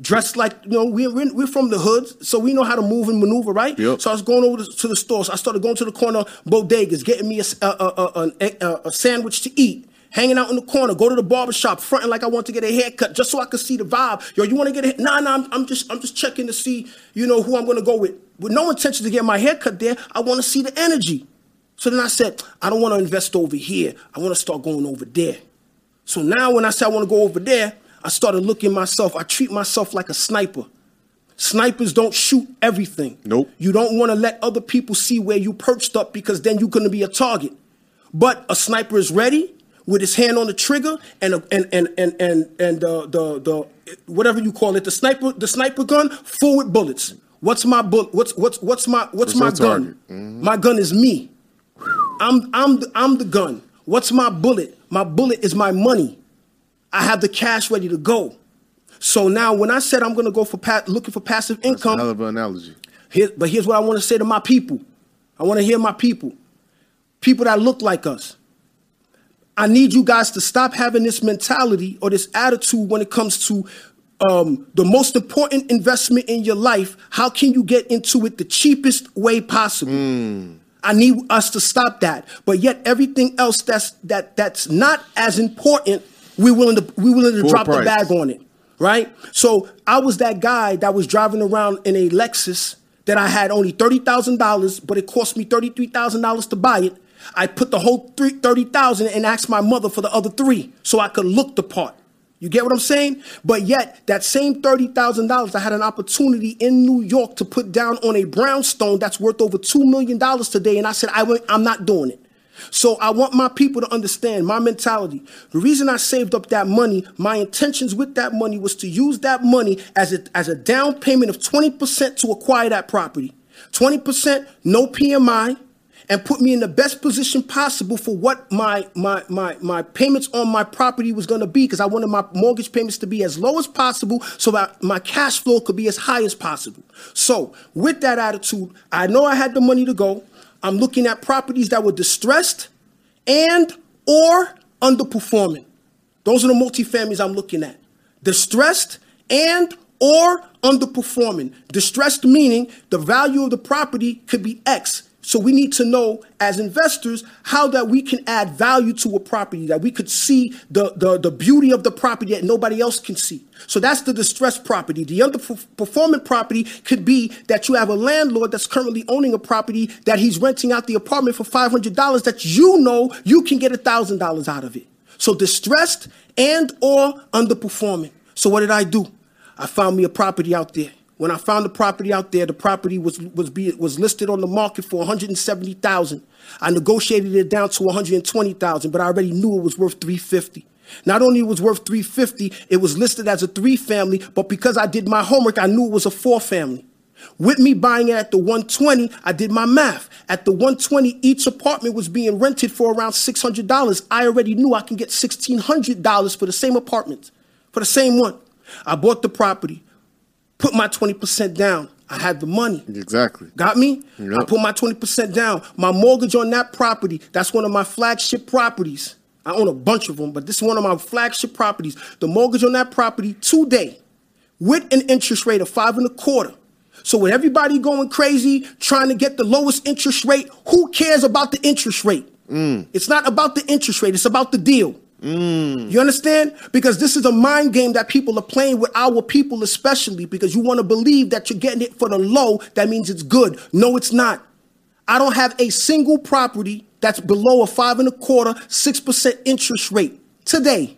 dressed like you know we're we're, we're from the hoods, so we know how to move and maneuver, right? Yep. So I was going over to, to the stores. I started going to the corner bodegas, getting me a, a, a, a, sandwich to eat. Hanging out in the corner, go to the barber shop, fronting like I want to get a haircut, just so I could see the vibe. Yo, you want to get a? Nah, nah, I'm, I'm just, I'm just checking to see, you know, who I'm gonna go with. With no intention to get my haircut there, I want to see the energy. So then I said, I don't want to invest over here. I want to start going over there. So now when I say I want to go over there, I started looking myself. I treat myself like a sniper. Snipers don't shoot everything. Nope. You don't want to let other people see where you perched up because then you're going to be a target. But a sniper is ready with his hand on the trigger and a, and and and and and uh, the the whatever you call it, the sniper the sniper gun full with bullets. What's my bullet? What's what's what's my what's, What's my gun? Mm-hmm. My gun is me. I'm I'm the, I'm the gun. What's my bullet? My bullet is my money. I have the cash ready to go. So now, when I said I'm going to go for pa- looking for passive income, That's a hell of an analogy. here, but here's what I want to say to my people. I want to hear my people, people that look like us. I need you guys to stop having this mentality or this attitude when it comes to um, the most important investment in your life. How can you get into it the cheapest way possible? I need us to stop that. But yet everything else that's that that's not as important, we're willing to we willing to Full drop the bag on it. Right? So I was that guy that was driving around in a Lexus that I had only thirty thousand dollars, but it cost me thirty-three thousand dollars to buy it. I put the whole three, 30,000 and asked my mother for the other three so I could look the part. You get what I'm saying? But yet, that same $30,000, I had an opportunity in New York to put down on a brownstone that's worth over $2 million today. And I said, I I'm not doing it. So I want my people to understand my mentality. The reason I saved up that money, my intentions with that money was to use that money as a, as a down payment of 20% to acquire that property. 20%, no PMI, and put me in the best position possible for what my my my my payments on my property was going to be because I wanted my mortgage payments to be as low as possible so that my cash flow could be as high as possible. So, with that attitude, I know I had the money to go. I'm looking at properties that were distressed and or underperforming. Those are the multifamilies I'm looking at. Distressed and or underperforming. Distressed meaning the value of the property could be X. So we need to know as investors how that we can add value to a property, that we could see the, the, the beauty of the property that nobody else can see. So that's the distressed property. The underperforming property could be that you have a landlord that's currently owning a property that he's renting out the apartment for $500 that you know you can get $1,000 out of it. So distressed and or underperforming. So what did I do? I found me a property out there. When I found the property out there, the property was was be, was listed on the market for 170,000. I negotiated it down to 120,000, but I already knew it was worth 350. Not only was worth 350, it was listed as a three family, but because I did my homework, I knew it was a four family. With me buying it at the 120, I did my math. At the 120, each apartment was being rented for around $600. I already knew I can get $1,600 for the same apartment, for the same one. I bought the property, put my 20% down. I had the money. Exactly. Got me? Yep. I put my 20% down. My mortgage on that property, that's one of my flagship properties. I own a bunch of them, but this is one of my flagship properties. The mortgage on that property today, with an interest rate of five and a quarter. So with everybody going crazy trying to get the lowest interest rate, who cares about the interest rate? Mm. It's not about the interest rate, it's about the deal. Mm. You understand? Because this is a mind game that people are playing with our people, especially because you want to believe that you're getting it for the low. That means it's good. No, it's not. I don't have a single property that's below a five and a quarter, six percent interest rate today.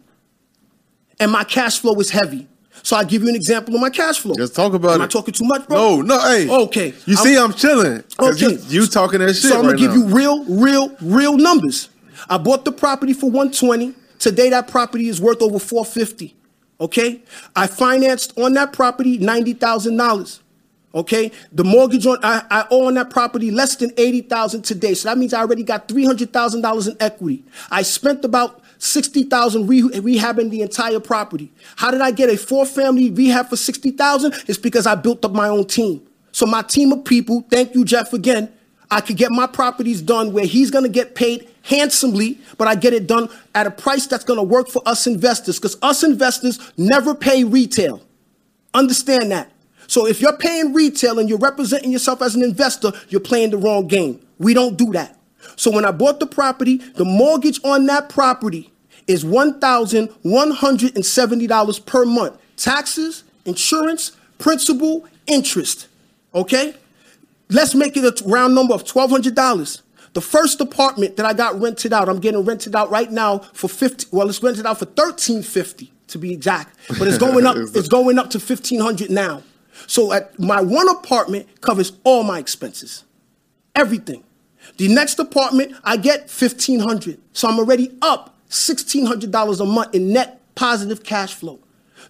And my cash flow is heavy. So I give you an example of my cash flow. Let's talk about Am it. I talking too much, bro? No, no, hey. Okay. You see, I'm chilling. Okay. You, you, talking that shit. So I'm gonna give now. you real, real, real numbers. I bought the property for 120. Today that property is worth over 450. Okay? I financed on that property $90,000. Okay, the mortgage on I, I owe on that property less than eighty thousand today, so that means I already got three hundred thousand dollars in equity. I spent about sixty thousand re- rehabbing the entire property. How did I get a four family rehab for sixty thousand? It's because I built up my own team. So my team of people, thank you, Jeff, again. I could get my properties done where he's gonna get paid handsomely, but I get it done at a price that's gonna work for us investors. Because us investors never pay retail. Understand that. So if you're paying retail and you're representing yourself as an investor, you're playing the wrong game. We don't do that. So when I bought the property, the mortgage on that property is $1,170 per month. Taxes, insurance, principal, interest. Okay? Let's make it a round number of $1,200. The first apartment that I got rented out, I'm getting rented out right now for 50, well, it's rented out for 1350 to be exact, but it's going up, it's going up to 1500 now. So at my one apartment covers all my expenses, everything. The next apartment I get fifteen hundred, so I'm already up sixteen hundred dollars a month in net positive cash flow.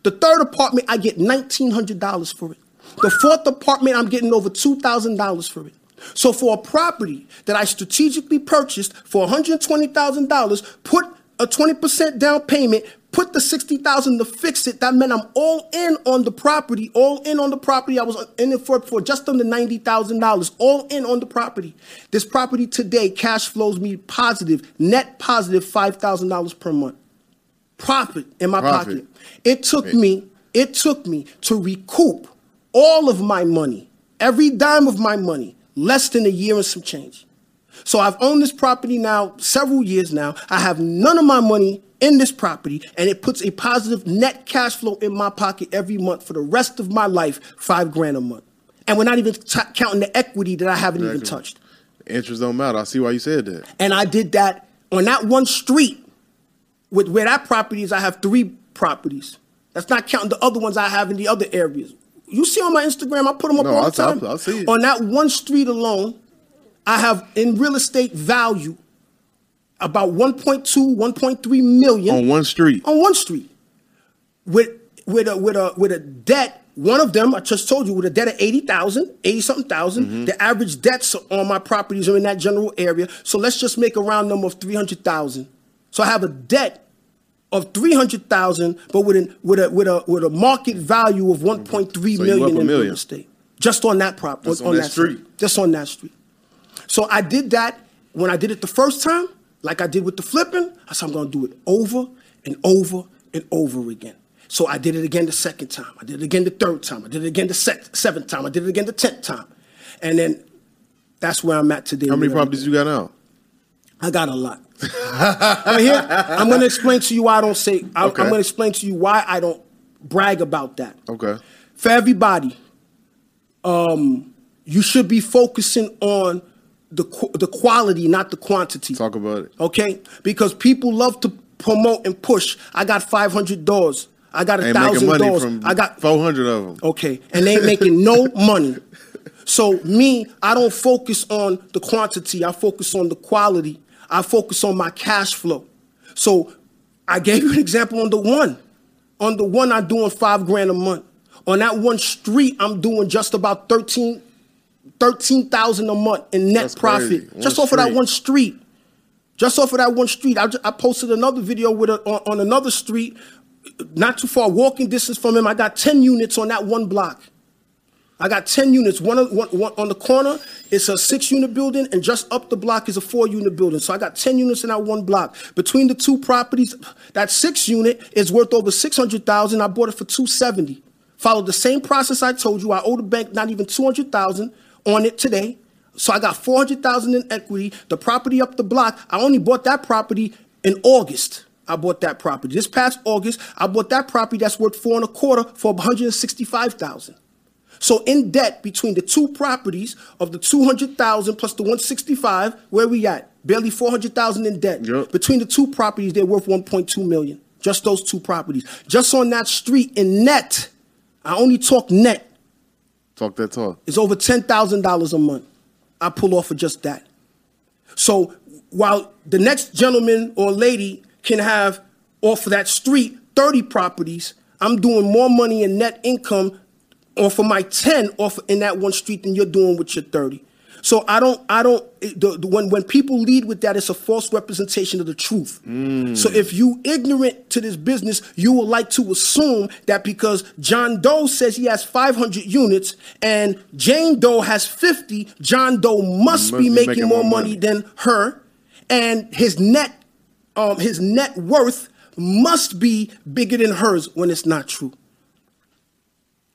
The third apartment I get nineteen hundred dollars for it. The fourth apartment I'm getting over two thousand dollars for it. So for a property that I strategically purchased for $120,000, put a 20% down payment, put the 60,000 to fix it, that meant I'm all in on the property, all in on the property. I was in it for, for just under $90,000, all in on the property. This property today cash flows me positive, net positive $5,000 per month. Profit in my Profit. pocket. It took me, it took me to recoup all of my money, every dime of my money, less than a year and some change. So I've owned this property now several years now. I have none of my money in this property, and it puts a positive net cash flow in my pocket every month for the rest of my life, five grand a month. And we're not even t- counting the equity that I haven't even Exactly. touched. Interest don't matter. I see why you said that. And I did that on that one street. With where that property is, I have three properties. That's not counting the other ones I have in the other areas. You see on my Instagram, I put them up No, all I- the time. I- I see it. On that one street alone, I have in real estate value about 1.2, 1.3 million On one street. on one street with with a with a with a debt. One of them I just told you with a debt of 80,000, 80 something 1000 Mm-hmm. The average debts on my properties are in that general area. So let's just make a round number of 300,000. So I have a debt of 300,000 but with a with a with a with a market value of 1.3 So million in real estate. Just on that property Just on that street. Just on that street. So I did that when I did it the first time. like I did with the flipping, I said I'm gonna do it over and over and over again. So I did it again the second time. I did it again the third time. I did it again the se- seventh time. I did it again the tenth time. And then that's where I'm at today. How many properties you got now? I got a lot. But here, I'm going to explain to you why I don't say. I, Okay. I'm going to explain to you why I don't brag about that. Okay. For everybody, um, you should be focusing on the qu- the quality, not the quantity. Talk about it. Okay, because people love to promote and push. I got 500 doors. I got a thousand doors. I got 400 of them. Okay, and they ain't making no money. So me, I don't focus on the quantity. I focus on the quality. I focus on my cash flow. So I gave you an example on the one. On the one, I'm doing five grand a month. On that one street, I'm doing just about 13 13,000 a month in net That's profit. Just off of that one street. Just off of that one street. I, ju- I posted another video with a, on, on another street, not too far, walking distance from him. I got 10 units on that one block. I got 10 units. One, one, one on the corner, it's a six unit building, and just up the block is a four unit building. So I got 10 units in that one block. Between the two properties, that six unit is worth over 600,000. I bought it for 270. Followed the same process I told you. I owe the bank not even 200,000 on it today. So I got 400,000 in equity. The property up the block, I only bought that property in August. I bought that property. This past August, I bought that property that's worth four and a quarter for 165,000. So in debt between the two properties of the 200,000 plus the 165, where we at? Barely 400,000 in debt. Yep. Between the two properties, they're worth 1.2 million. Just those two properties. Just on that street in net, I only talk net, Talk that talk. it's over $10,000 a month. I pull off for just that. So while the next gentleman or lady can have off of that street 30 properties, I'm doing more money in net income off of my 10 off in that one street than you're doing with your 30. So I don't, I don't. The, the- when when people lead with that, it's a false representation of the truth. So if you ignorant to this business, you will like to assume that because John Doe says he has 500 units and Jane Doe has 50, John Doe must, be, making, more money, than her, and his net, um, his net worth must be bigger than hers when it's not true.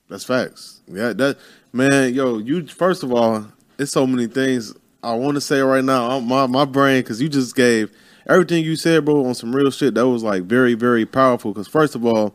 That's facts. Yeah, that man, yo, you first of all, it's so many things I want to say right now. My my brain, because you just gave everything you said, bro, on some real shit. That was like very very powerful. Because first of all,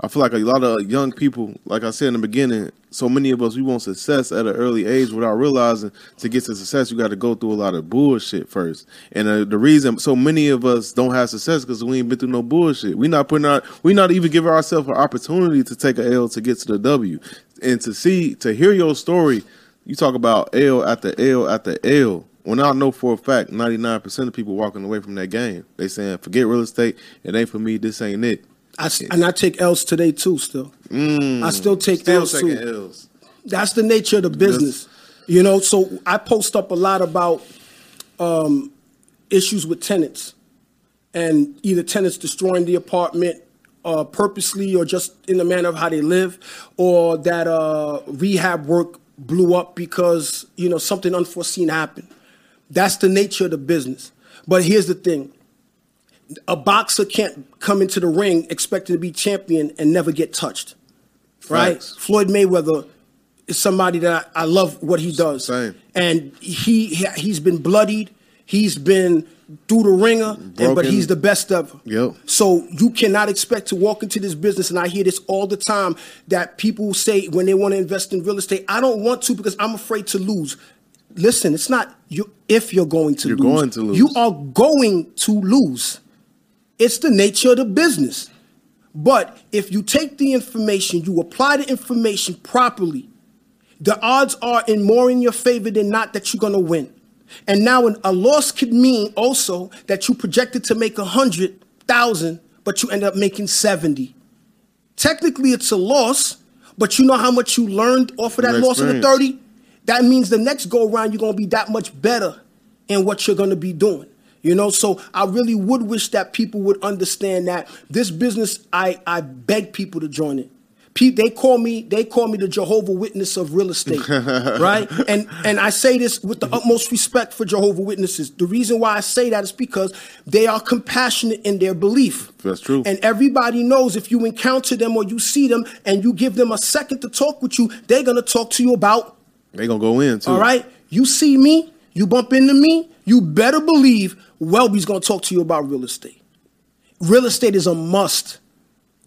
I feel like a lot of young people, like I said in the beginning, so many of us we want success at an early age without realizing to get to success you got to go through a lot of bullshit first. And uh, the reason so many of us don't have success because we ain't been through no bullshit. We not putting our we not even giving ourselves an opportunity to take a L to get to the W. And to see to hear your story, you talk about L after L after L. When I know for a fact, ninety nine percent of people walking away from that game, they saying, "Forget real estate. It ain't for me. This ain't it." I, and I take L's today too. Still, I still take Mm. Still L's too. L's. That's the nature of the business, you know. So I post up a lot about um, issues with tenants, and either tenants destroying the apartment uh, purposely or just in the manner of how they live, or that uh, rehab work blew up because you know something unforeseen happened. That's the nature of the business. But here's the thing: a boxer can't come into the ring expecting to be champion and never get touched. Right? Facts. Floyd Mayweather is somebody that I, I love what he does. Same. And he he- he's been bloodied. He's been through the ringer, and, but he's the best ever. Yep. So you cannot expect to walk into this business, and I hear this all the time that people say when they want to invest in real estate, I don't want to because I'm afraid to lose. Listen, it's not you if you're going to You're lose. going to lose. You are going to lose. It's the nature of the business. But if you take the information, you apply the information properly, the odds are in more in your favor than not that you're going to win. And now an- a loss could mean also that you projected to make a hundred thousand, but you end up making 70. Technically, it's a loss, but you know how much you learned off of that loss in the 30? That means the next go around, you're going to be that much better in what you're going to be doing. You know, so I really would wish that people would understand that this business, I, I beg people to join it. They call me they call me the Jehovah Witness of real estate, right? And and I say this with the utmost respect for Jehovah Witnesses. The reason why I say that is because they are compassionate in their belief. That's true. And everybody knows if you encounter them or you see them and you give them a second to talk with you, they're gonna talk to you about. They're gonna go in too. All right, you see me, you bump into me, you better believe Welby's gonna talk to you about real estate. Real estate is a must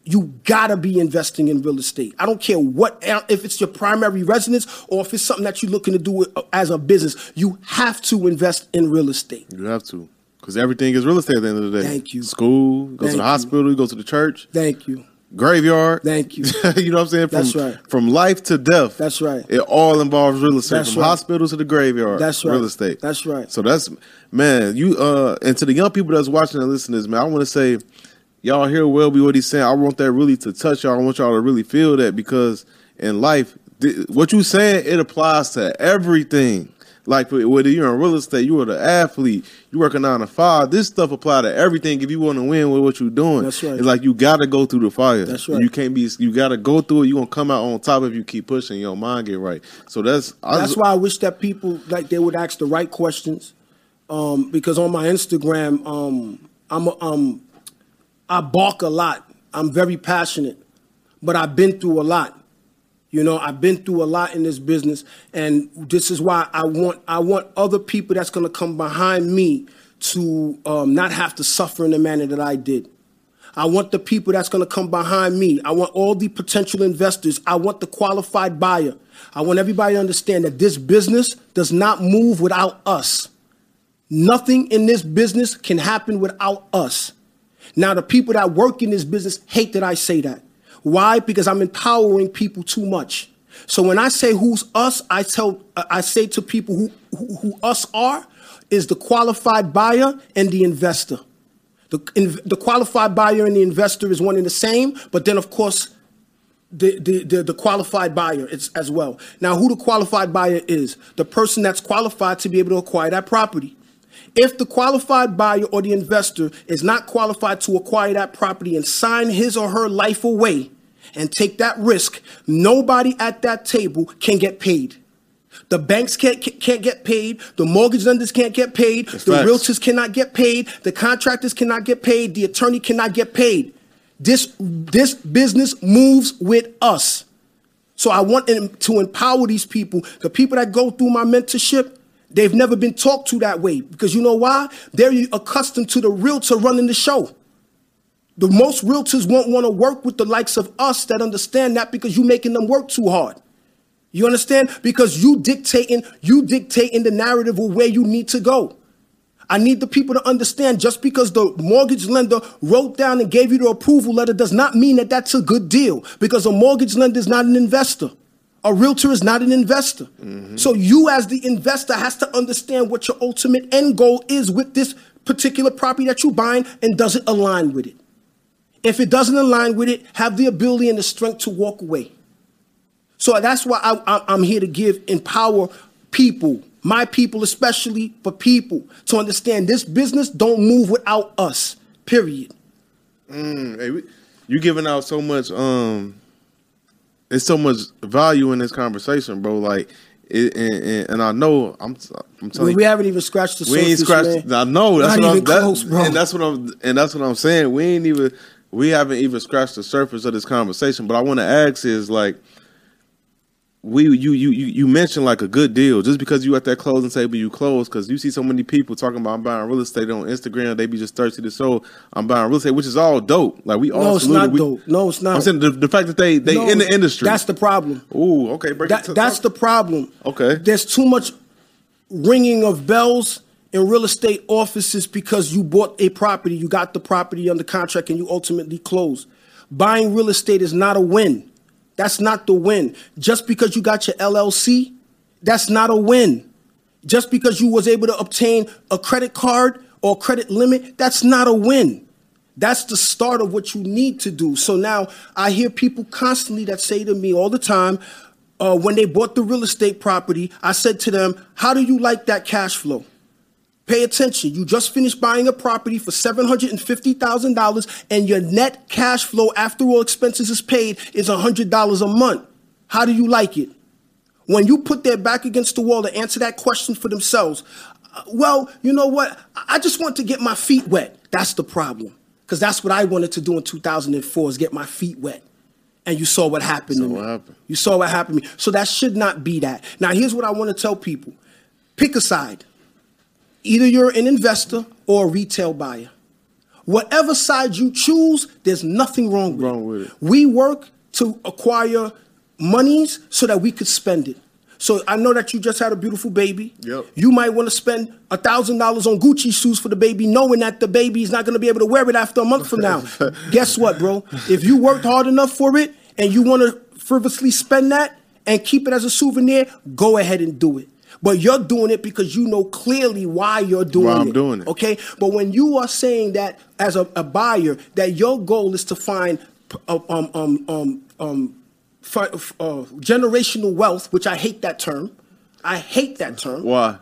you gotta be investing in real estate. I don't care what if it's your primary residence or if it's something that you're looking to do as a business. You have to invest in real estate. You have to, because everything is real estate at the end of the day. Thank you. School, go Thank to the hospital, you go to the church, Thank you. Graveyard. Thank you. you know what I'm saying? From, That's right. From life to death. That's right. It all involves real estate. That's from right. hospitals to the graveyard. That's right. Real estate. That's right. So that's man, you uh and to the young people that's watching and listening this, man, I want to say y'all hear Welby what he's saying. I want that really to touch y'all. I want y'all to really feel that because in life, th- what you saying, it applies to everything. Like whether you're in real estate, you are the athlete, you working nine to five. This stuff apply to everything. If you want to win with what you're doing, That's right. It's like you got to go through the fire. That's right. You can't be. You got to go through it. You are gonna come out on top if you keep pushing. Your mind get right. So that's I That's just- why I wish that people like they would ask the right questions. Um, because on my Instagram, um, I'm a, um, I bark a lot. I'm very passionate, but I've been through a lot. You know, I've been through a lot in this business, and this is why I want I want other people that's going to come behind me to um, not have to suffer in the manner that I did. I want the people that's going to come behind me. I want all the potential investors. I want the qualified buyer. I want everybody to understand that this business does not move without us. Nothing in this business can happen without us. Now, the people that work in this business hate that I say that. Why? Because I'm empowering people too much. So when I say who's us, I tell I say to people who, who, who us are is the qualified buyer and the investor. The, in, the qualified buyer and the investor is one and the same, but then of course the, the, the, the qualified buyer is, as well. Now, who the qualified buyer is? The person that's qualified to be able to acquire that property. If the qualified buyer or the investor is not qualified to acquire that property and sign his or her life away and take that risk, nobody at that table can get paid. The banks can't can't get paid. The mortgage lenders can't get paid. That's the facts. realtors cannot get paid. The contractors cannot get paid. The attorney cannot get paid. This this business moves with us. So I want to empower these people. The people that go through my mentorship, they've never been talked to that way because you know why? They're accustomed to the realtor running the show. The most realtors won't want to work with the likes of us that understand that because you're making them work too hard. You understand? Because you dictating, you dictating the narrative of where you need to go. I need the people to understand just because the mortgage lender wrote down and gave you the approval letter does not mean that that's a good deal because a mortgage lender is not an investor. A realtor is not an investor. So you as the investor has to understand what your ultimate end goal is with this particular property that you're buying and does it align with it. If it doesn't align with it, have the ability and the strength to walk away. So that's why I, I, I'm here to give, empower people, my people especially, but people to understand this business don't move without us. Period. Hey, we, you giving out so much um it's so much value in this conversation bro like it, and, and, and i know i'm i'm telling We, you we haven't even scratched the we surface. ain't scratched man. i know that's Not what i'm that- close, bro. and that's what i'm and that's what i'm saying we ain't even we haven't even scratched the surface of this conversation but i want to ask is like we you you you mentioned like a good deal just because you at that closing table you close because you see so many people talking about I'm buying real estate on Instagram they be just thirsty to show I'm buying real estate which is all dope like we all No, it's not We- dope. No, it's not. I'm saying the, the fact that they they No, in the industry That's the problem. ooh okay break That, that's the problem. Okay. There's too much ringing of bells in real estate offices because you bought a property, you got the property under contract, and you ultimately close. Buying real estate is not a win. That's not the win. Just because you got your LLC, that's not a win. Just because you was able to obtain a credit card or credit limit, that's not a win. That's the start of what you need to do. So now I hear people constantly that say to me all the time, uh, when they bought the real estate property, I said to them, How do you like that cash flow? Pay attention. You just finished buying a property for $750,000 and your net cash flow after all expenses is paid is $100 a month. How do you like it? When you put their back against the wall to answer that question for themselves, uh, well, you know what? I just want to get my feet wet. That's the problem. Because that's what I wanted to do in 2004 is get my feet wet. And you saw what happened Saw to me. what happened. You saw what happened to me. So that should not be that. Now, here's what I want to tell people pick a side. Either you're an investor or a retail buyer. Whatever side you choose, there's nothing wrong with, Wrong with it. We work to acquire monies so that we could spend it. So I know that you just had a beautiful baby. Yep. You might want to spend a thousand dollars on Gucci shoes for the baby, knowing that the baby is not going to be able to wear it after a month from now. Guess what, bro? If you worked hard enough for it and you want to frivolously spend that and keep it as a souvenir, go ahead and do it. But you're doing it because you know clearly why you're doing Why I'm it. doing it. Okay. But when you are saying that as a, a buyer, that your goal is to find um, um, um, um, fi- uh, generational wealth, which I hate that term. I hate that term Why?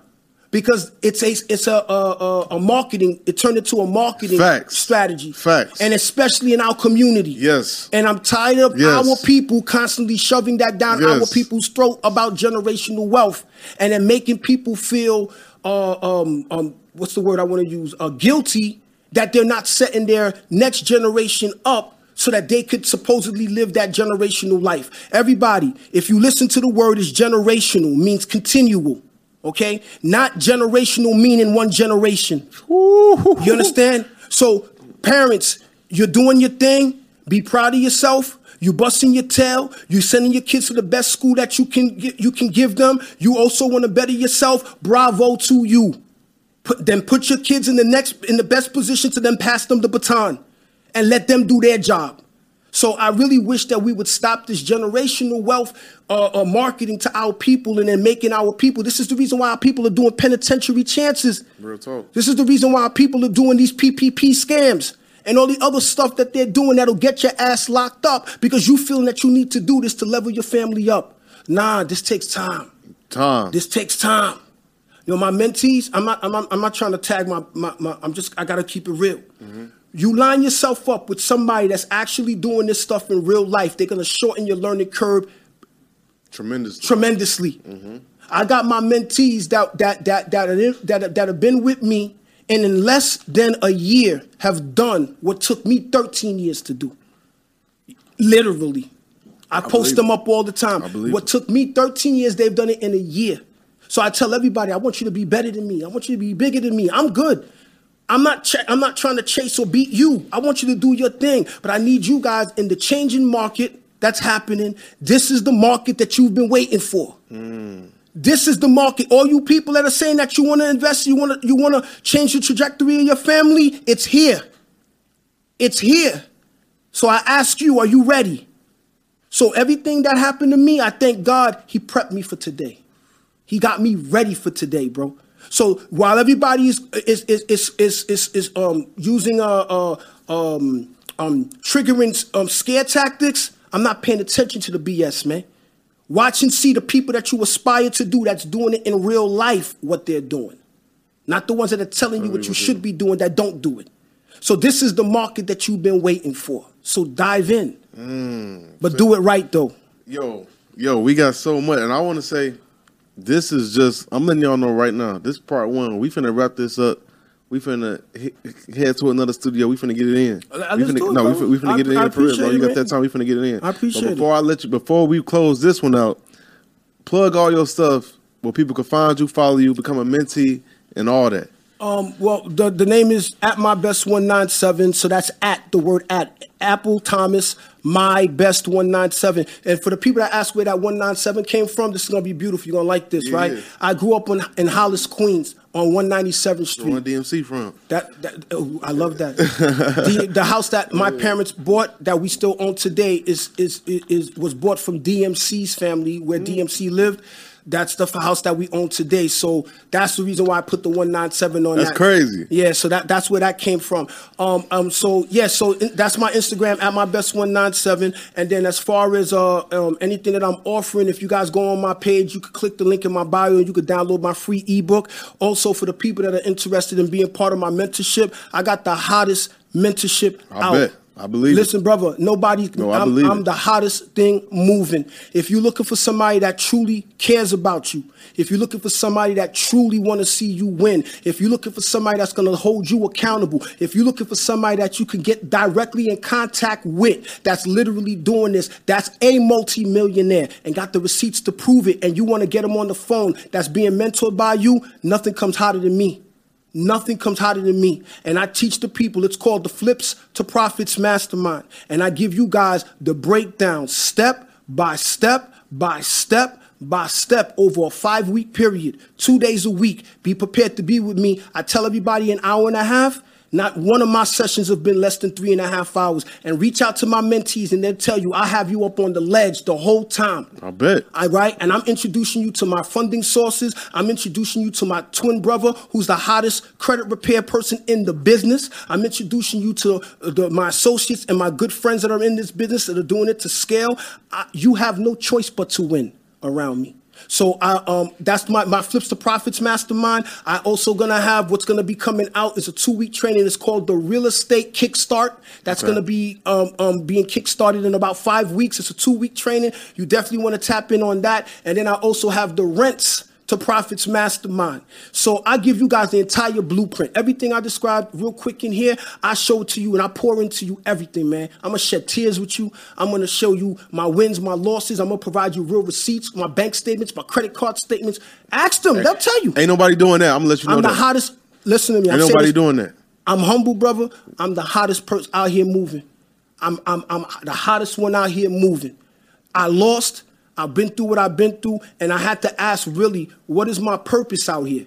Because it's a it's a a, a, a marketing. It turned into a marketing Facts. strategy. Facts. and especially in our community. Yes. And I'm tired of Yes. our people constantly shoving that down our people's throat about generational wealth, and then making people feel uh, um, um, what's the word I want to use? Uh, guilty that they're not setting their next generation up so that they could supposedly live that generational life. Everybody, if you listen to the word, is generational means continual. Okay, not generational meaning one generation. You understand? So, parents, you're doing your thing. Be proud of yourself. You busting your tail. You sending your kids to the best school that you can you can give them. You also want to better yourself. Bravo to you. Put, then put your kids in the next in the best position to then pass them the baton, and let them do their job. So I really wish that we would stop this generational wealth uh, uh, marketing to our people and then making our people. This is the reason why our people are doing penitentiary chances. Real talk. This is the reason why our people are doing these PPP scams and all the other stuff that they're doing that'll get your ass locked up because you feeling that you need to do this to level your family up. Nah, this takes time. Time. This takes time. You know, my mentees, I'm not, I'm not, I'm not trying to tag my, my, my I'm just, I gotta keep it real. You line yourself up with somebody that's actually doing this stuff in real life. They're gonna shorten your learning curve Tremendously. tremendously. Mm-hmm. I got my mentees that that that that are that that have been with me, and in less than a year have done what took me 13 years to do. Literally, I, post them up all the time. I What it. took me 13 years, they've done it in a year. So I tell everybody, I want you to be better than me. I want you to be bigger than me. I'm good. I'm not. Ch- I'm not trying to chase or beat you. I want you to do your thing, but I need you guys in the changing market that's happening. This is the market that you've been waiting for. Hmm. This is the market. All you people that are saying that you want to invest, you want to, you want to change the trajectory of your family. It's here. It's here. So I ask you, are you ready? So everything that happened to me, I thank God He prepped me for today. He got me ready for today, bro. So while everybody is is is is is, is, is um using uh, uh um um triggering um scare tactics, I'm not paying attention to the BS, man. Watch and see the people that you aspire to do that's doing it in real life what they're doing. Not the ones that are telling you what you should be doing that don't do it. So this is the market that you've been waiting for. So dive in. but do it right though. Yo, yo, we got so much, and I want to say, this is just. I'm letting y'all know right now. This part one. We finna wrap this up. We finna he- head to another studio. We finna get it in. We finna, it, no, we finna, we finna I- get it I in for real, bro. You it, got that time. We finna get it in. I appreciate but it. before I let you, before we close this one out, plug all your stuff where people can find you, follow you, become a mentee, and all that. Um, well, the, the name is at my best one nine seven. So that's at the word at Apple Thomas my best one nine seven. And for the people that ask where that one nine seven came from, this is gonna be beautiful. You're gonna like this, Yeah. right? I grew up in, in Hollis, Queens, on one ninety seventh Street. Where DMC from? That, that oh, I love that. the, the house that my parents bought that we still own today is, is is was bought from DMC's family where mm. DMC lived. That's the house that we own today. So that's the reason why I put the 197 on That's that. crazy. Yeah, so that that's where that came from. Um, um, so yeah, so in- that's my Instagram at my best 197. And then as far as uh um, anything that I'm offering, if you guys go on my page, you can click the link in my bio and you can download my free ebook. Also, for the people that are interested in being part of my mentorship, I got the hottest mentorship I out. bet. I believe it. Listen, brother, nobody. No, I I'm, believe I'm it. the hottest thing moving. If you're looking for somebody that truly cares about you, if you're looking for somebody that truly want to see you win, if you're looking for somebody that's going to hold you accountable, if you're looking for somebody that you can get directly in contact with, that's literally doing this, that's a multi-millionaire and got the receipts to prove it, and you want to get them on the phone, that's being mentored by you, nothing comes hotter than me. Nothing comes hotter than me. And I teach the people, it's called the Flips to Profits Mastermind. And I give you guys the breakdown step by step by step by step over a five week period, two days a week. Be prepared to be with me. I tell everybody an hour and a half. Not one of my sessions have been less than three and a half hours. And reach out to my mentees and they'll tell you I have you up on the ledge the whole time. I bet. All right, and I'm introducing you to my funding sources. I'm introducing you to my twin brother, who's the hottest credit repair person in the business. I'm introducing you to the, my associates and my good friends that are in this business that are doing it to scale. I, you have no choice but to win around me. So I, um, that's my, my Flips to Profits Mastermind. I also gonna have what's gonna be coming out is a two week training. It's called the Real Estate Kickstart. That's Okay. gonna be um, um, being kickstarted in about five weeks. It's a two week training. You definitely want to tap in on that. And then I also have the Rents to Profits Mastermind. So I give you guys the entire blueprint. Everything I described real quick in here, I show it to you and I pour into you everything, man. I'm gonna shed tears with you. I'm gonna show you my wins, my losses. I'm gonna provide you real receipts, my bank statements, my credit card statements. Ask them, they'll tell you. Ain't nobody doing that. I'm gonna let you know I'm the hottest. Listen to me. Ain't I'm nobody doing that. I'm humble, brother. I'm the hottest person out here moving. I'm, I'm, I'm the hottest one out here moving. I lost. I've been through what I've been through, and I had to ask, really, what is my purpose out here?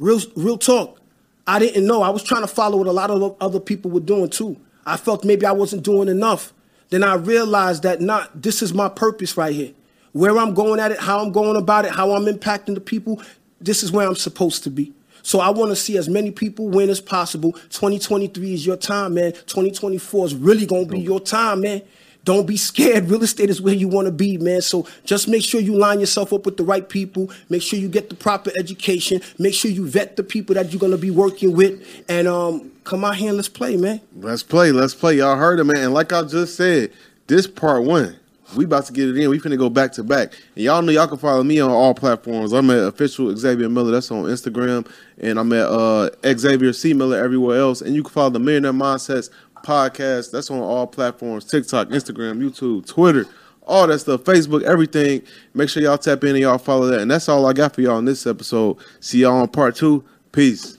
Real, real talk. I didn't know. I was trying to follow what a lot of other people were doing too. I felt maybe I wasn't doing enough. Then I realized that not this is my purpose right here. Where I'm going at it, how I'm going about it, how I'm impacting the people, this is where I'm supposed to be. So I want to see as many people win as possible. 2023 is your time, man. 2024 is really going to be your time, man. Don't be scared. Real estate is where you want to be, man. So just make sure you line yourself up with the right people. Make sure you get the proper education. Make sure you vet the people that you're going to be working with. And um, come out here and let's play, man. Let's play. Let's play. Y'all heard it, man. And like I just said, this part one, we about to get it in. We finna go back to back. And y'all know y'all can follow me on all platforms. I'm at official Xavier Miller. That's on Instagram. And I'm at uh, Xavier C Miller everywhere else. And you can follow the Millionaire Mindsets podcast. That's on all platforms: TikTok, Instagram, YouTube, Twitter. All that stuff, Facebook, everything. Make sure y'all tap in and y'all follow that. And that's all I got for y'all in this episode. See y'all on part two. Peace.